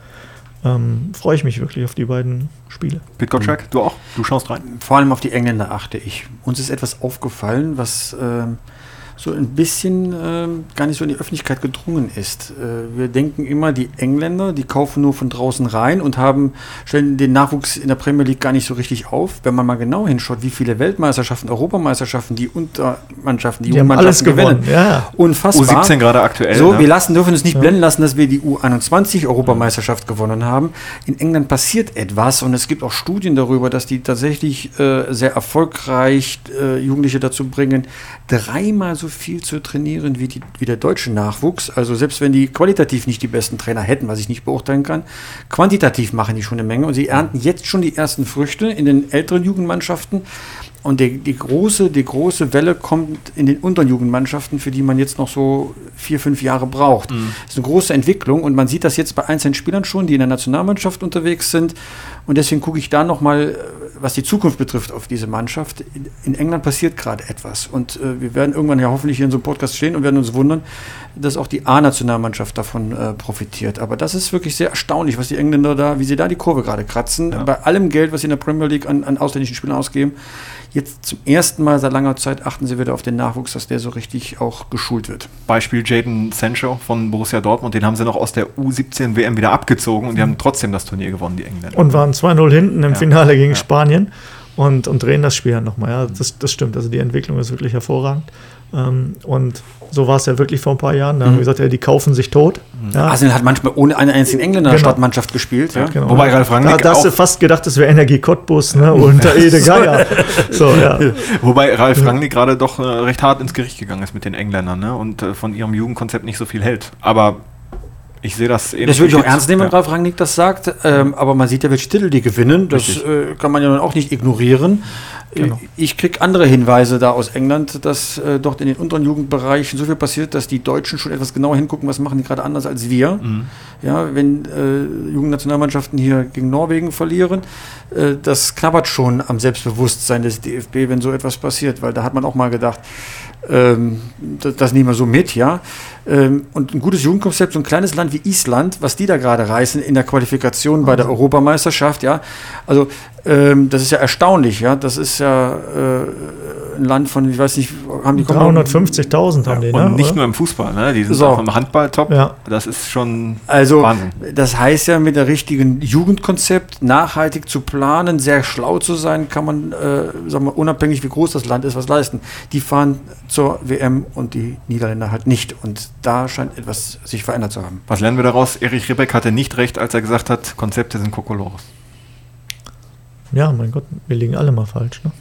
ähm, freue ich mich wirklich auf die beiden Spiele. Pete Gottschalk, mhm. du auch? Du schaust rein? Vor allem auf die Engländer achte ich. Uns ist etwas aufgefallen, was... Ähm so ein bisschen äh, gar nicht so in die Öffentlichkeit gedrungen ist. Äh, wir denken immer, die Engländer, die kaufen nur von draußen rein und haben, stellen den Nachwuchs in der Premier League gar nicht so richtig auf. Wenn man mal genau hinschaut, wie viele Weltmeisterschaften, Europameisterschaften, die Untermannschaften, die, die Mannschaften gewinnen. Ja. Unfassbar. U17 gerade aktuell. So, ne? wir lassen, dürfen uns nicht ja. blenden lassen, dass wir die U21 Europameisterschaft gewonnen haben. In England passiert etwas und es gibt auch Studien darüber, dass die tatsächlich äh, sehr erfolgreich äh, Jugendliche dazu bringen, dreimal so viel zu trainieren wie, die, wie der deutsche Nachwuchs. Also selbst wenn die qualitativ nicht die besten Trainer hätten, was ich nicht beurteilen kann, quantitativ machen die schon eine Menge und sie ernten jetzt schon die ersten Früchte in den älteren Jugendmannschaften. Und die, die, große, die große Welle kommt in den unteren Jugendmannschaften, für die man jetzt noch so vier, fünf Jahre braucht. Mhm. Das ist eine große Entwicklung und man sieht das jetzt bei einzelnen Spielern schon, die in der Nationalmannschaft unterwegs sind. Und deswegen gucke ich da nochmal was die Zukunft betrifft auf diese Mannschaft, in, in England passiert gerade etwas. Und äh, wir werden irgendwann ja hoffentlich hier in so einem Podcast stehen und werden uns wundern, dass auch die A-Nationalmannschaft davon äh, profitiert. Aber das ist wirklich sehr erstaunlich, was die Engländer da, wie sie da die Kurve gerade kratzen. Ja. Bei allem Geld, was sie in der Premier League an, an ausländischen Spielern ausgeben. Jetzt zum ersten Mal seit langer Zeit achten sie wieder auf den Nachwuchs, dass der so richtig auch geschult wird. Beispiel Jaden Sancho von Borussia Dortmund, den haben sie noch aus der U17 WM wieder abgezogen und die haben trotzdem das Turnier gewonnen, die Engländer. Und waren 2-0 hinten im Ja. Finale gegen Ja. Spanien und, und drehen das Spiel dann nochmal. Ja, das, das stimmt. Also die Entwicklung ist wirklich hervorragend. Ähm, und so war es ja wirklich vor ein paar Jahren. Da haben wir gesagt, ja, die kaufen sich tot. Ja, Arsenal hat manchmal ohne einen einzigen Engländer in der Genau. Stadtmannschaft gespielt. Ja. genau. Wobei Ralf da, Rangnick da hast du fast gedacht, es wäre Energie Cottbus ne, unter Ede Geier. So, ja. Wobei Ralf Rangnick gerade doch äh, recht hart ins Gericht gegangen ist mit den Engländern ne? und äh, von ihrem Jugendkonzept nicht so viel hält. Aber ich sehe das ähnlich. Das würde ich auch ernst nehmen, wenn Ja. Ralf Rangnick das sagt. Ähm, aber man sieht ja, welche Titel die gewinnen. Das äh, kann man ja nun auch nicht ignorieren. Genau. Äh, Ich kriege andere Hinweise da aus England, dass äh, dort in den unteren Jugendbereichen so viel passiert, dass die Deutschen schon etwas genauer hingucken, was machen die gerade anders als wir. Ja, wenn äh, Jugendnationalmannschaften hier gegen Norwegen verlieren, äh, das knabbert schon am Selbstbewusstsein des DFB, wenn so etwas passiert, weil da hat man auch mal gedacht, ähm, das, das nehmen wir so mit, ja. Ähm, und ein gutes Jugendkonzept, so ein kleines Land wie Island, was die da gerade reißen in der Qualifikation bei der Europameisterschaft, ja. Also ähm, das ist ja erstaunlich, ja. Das ist ja äh, ein Land von, ich weiß nicht, haben die 350.000 haben die, Und ne? nicht oder? nur im Fußball, ne? die sind So. auch im Handball top. Ja. Das ist schon Also, Wahnsinn. das heißt ja, mit der richtigen Jugendkonzept nachhaltig zu planen, sehr schlau zu sein, kann man, äh, sagen wir, unabhängig wie groß das Land ist, was leisten. Die fahren zur WM und die Niederländer halt nicht. Und da scheint etwas sich verändert zu haben. Was lernen wir daraus? Erich Ribbeck hatte nicht recht, als er gesagt hat, Konzepte sind Kokolores. Ja, mein Gott, wir liegen alle mal falsch. Ne?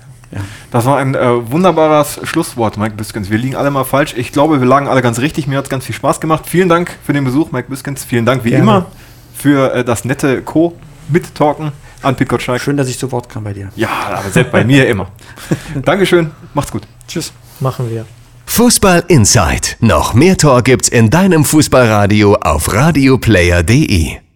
Das war ein äh, wunderbares Schlusswort, Mike Biskens. Wir liegen alle mal falsch. Ich glaube, wir lagen alle ganz richtig. Mir hat es ganz viel Spaß gemacht. Vielen Dank für den Besuch, Mike Biskens. Vielen Dank wie Gerne. immer für äh, das nette Co-Mittalken an Pete Gottschalk. Schön, dass ich zu Wort kam bei dir. Ja, aber selbst bei mir immer. Dankeschön. Macht's gut. Tschüss. Machen wir. Fußball Inside. Noch mehr Tor gibt's in deinem Fußballradio auf radioplayer.de.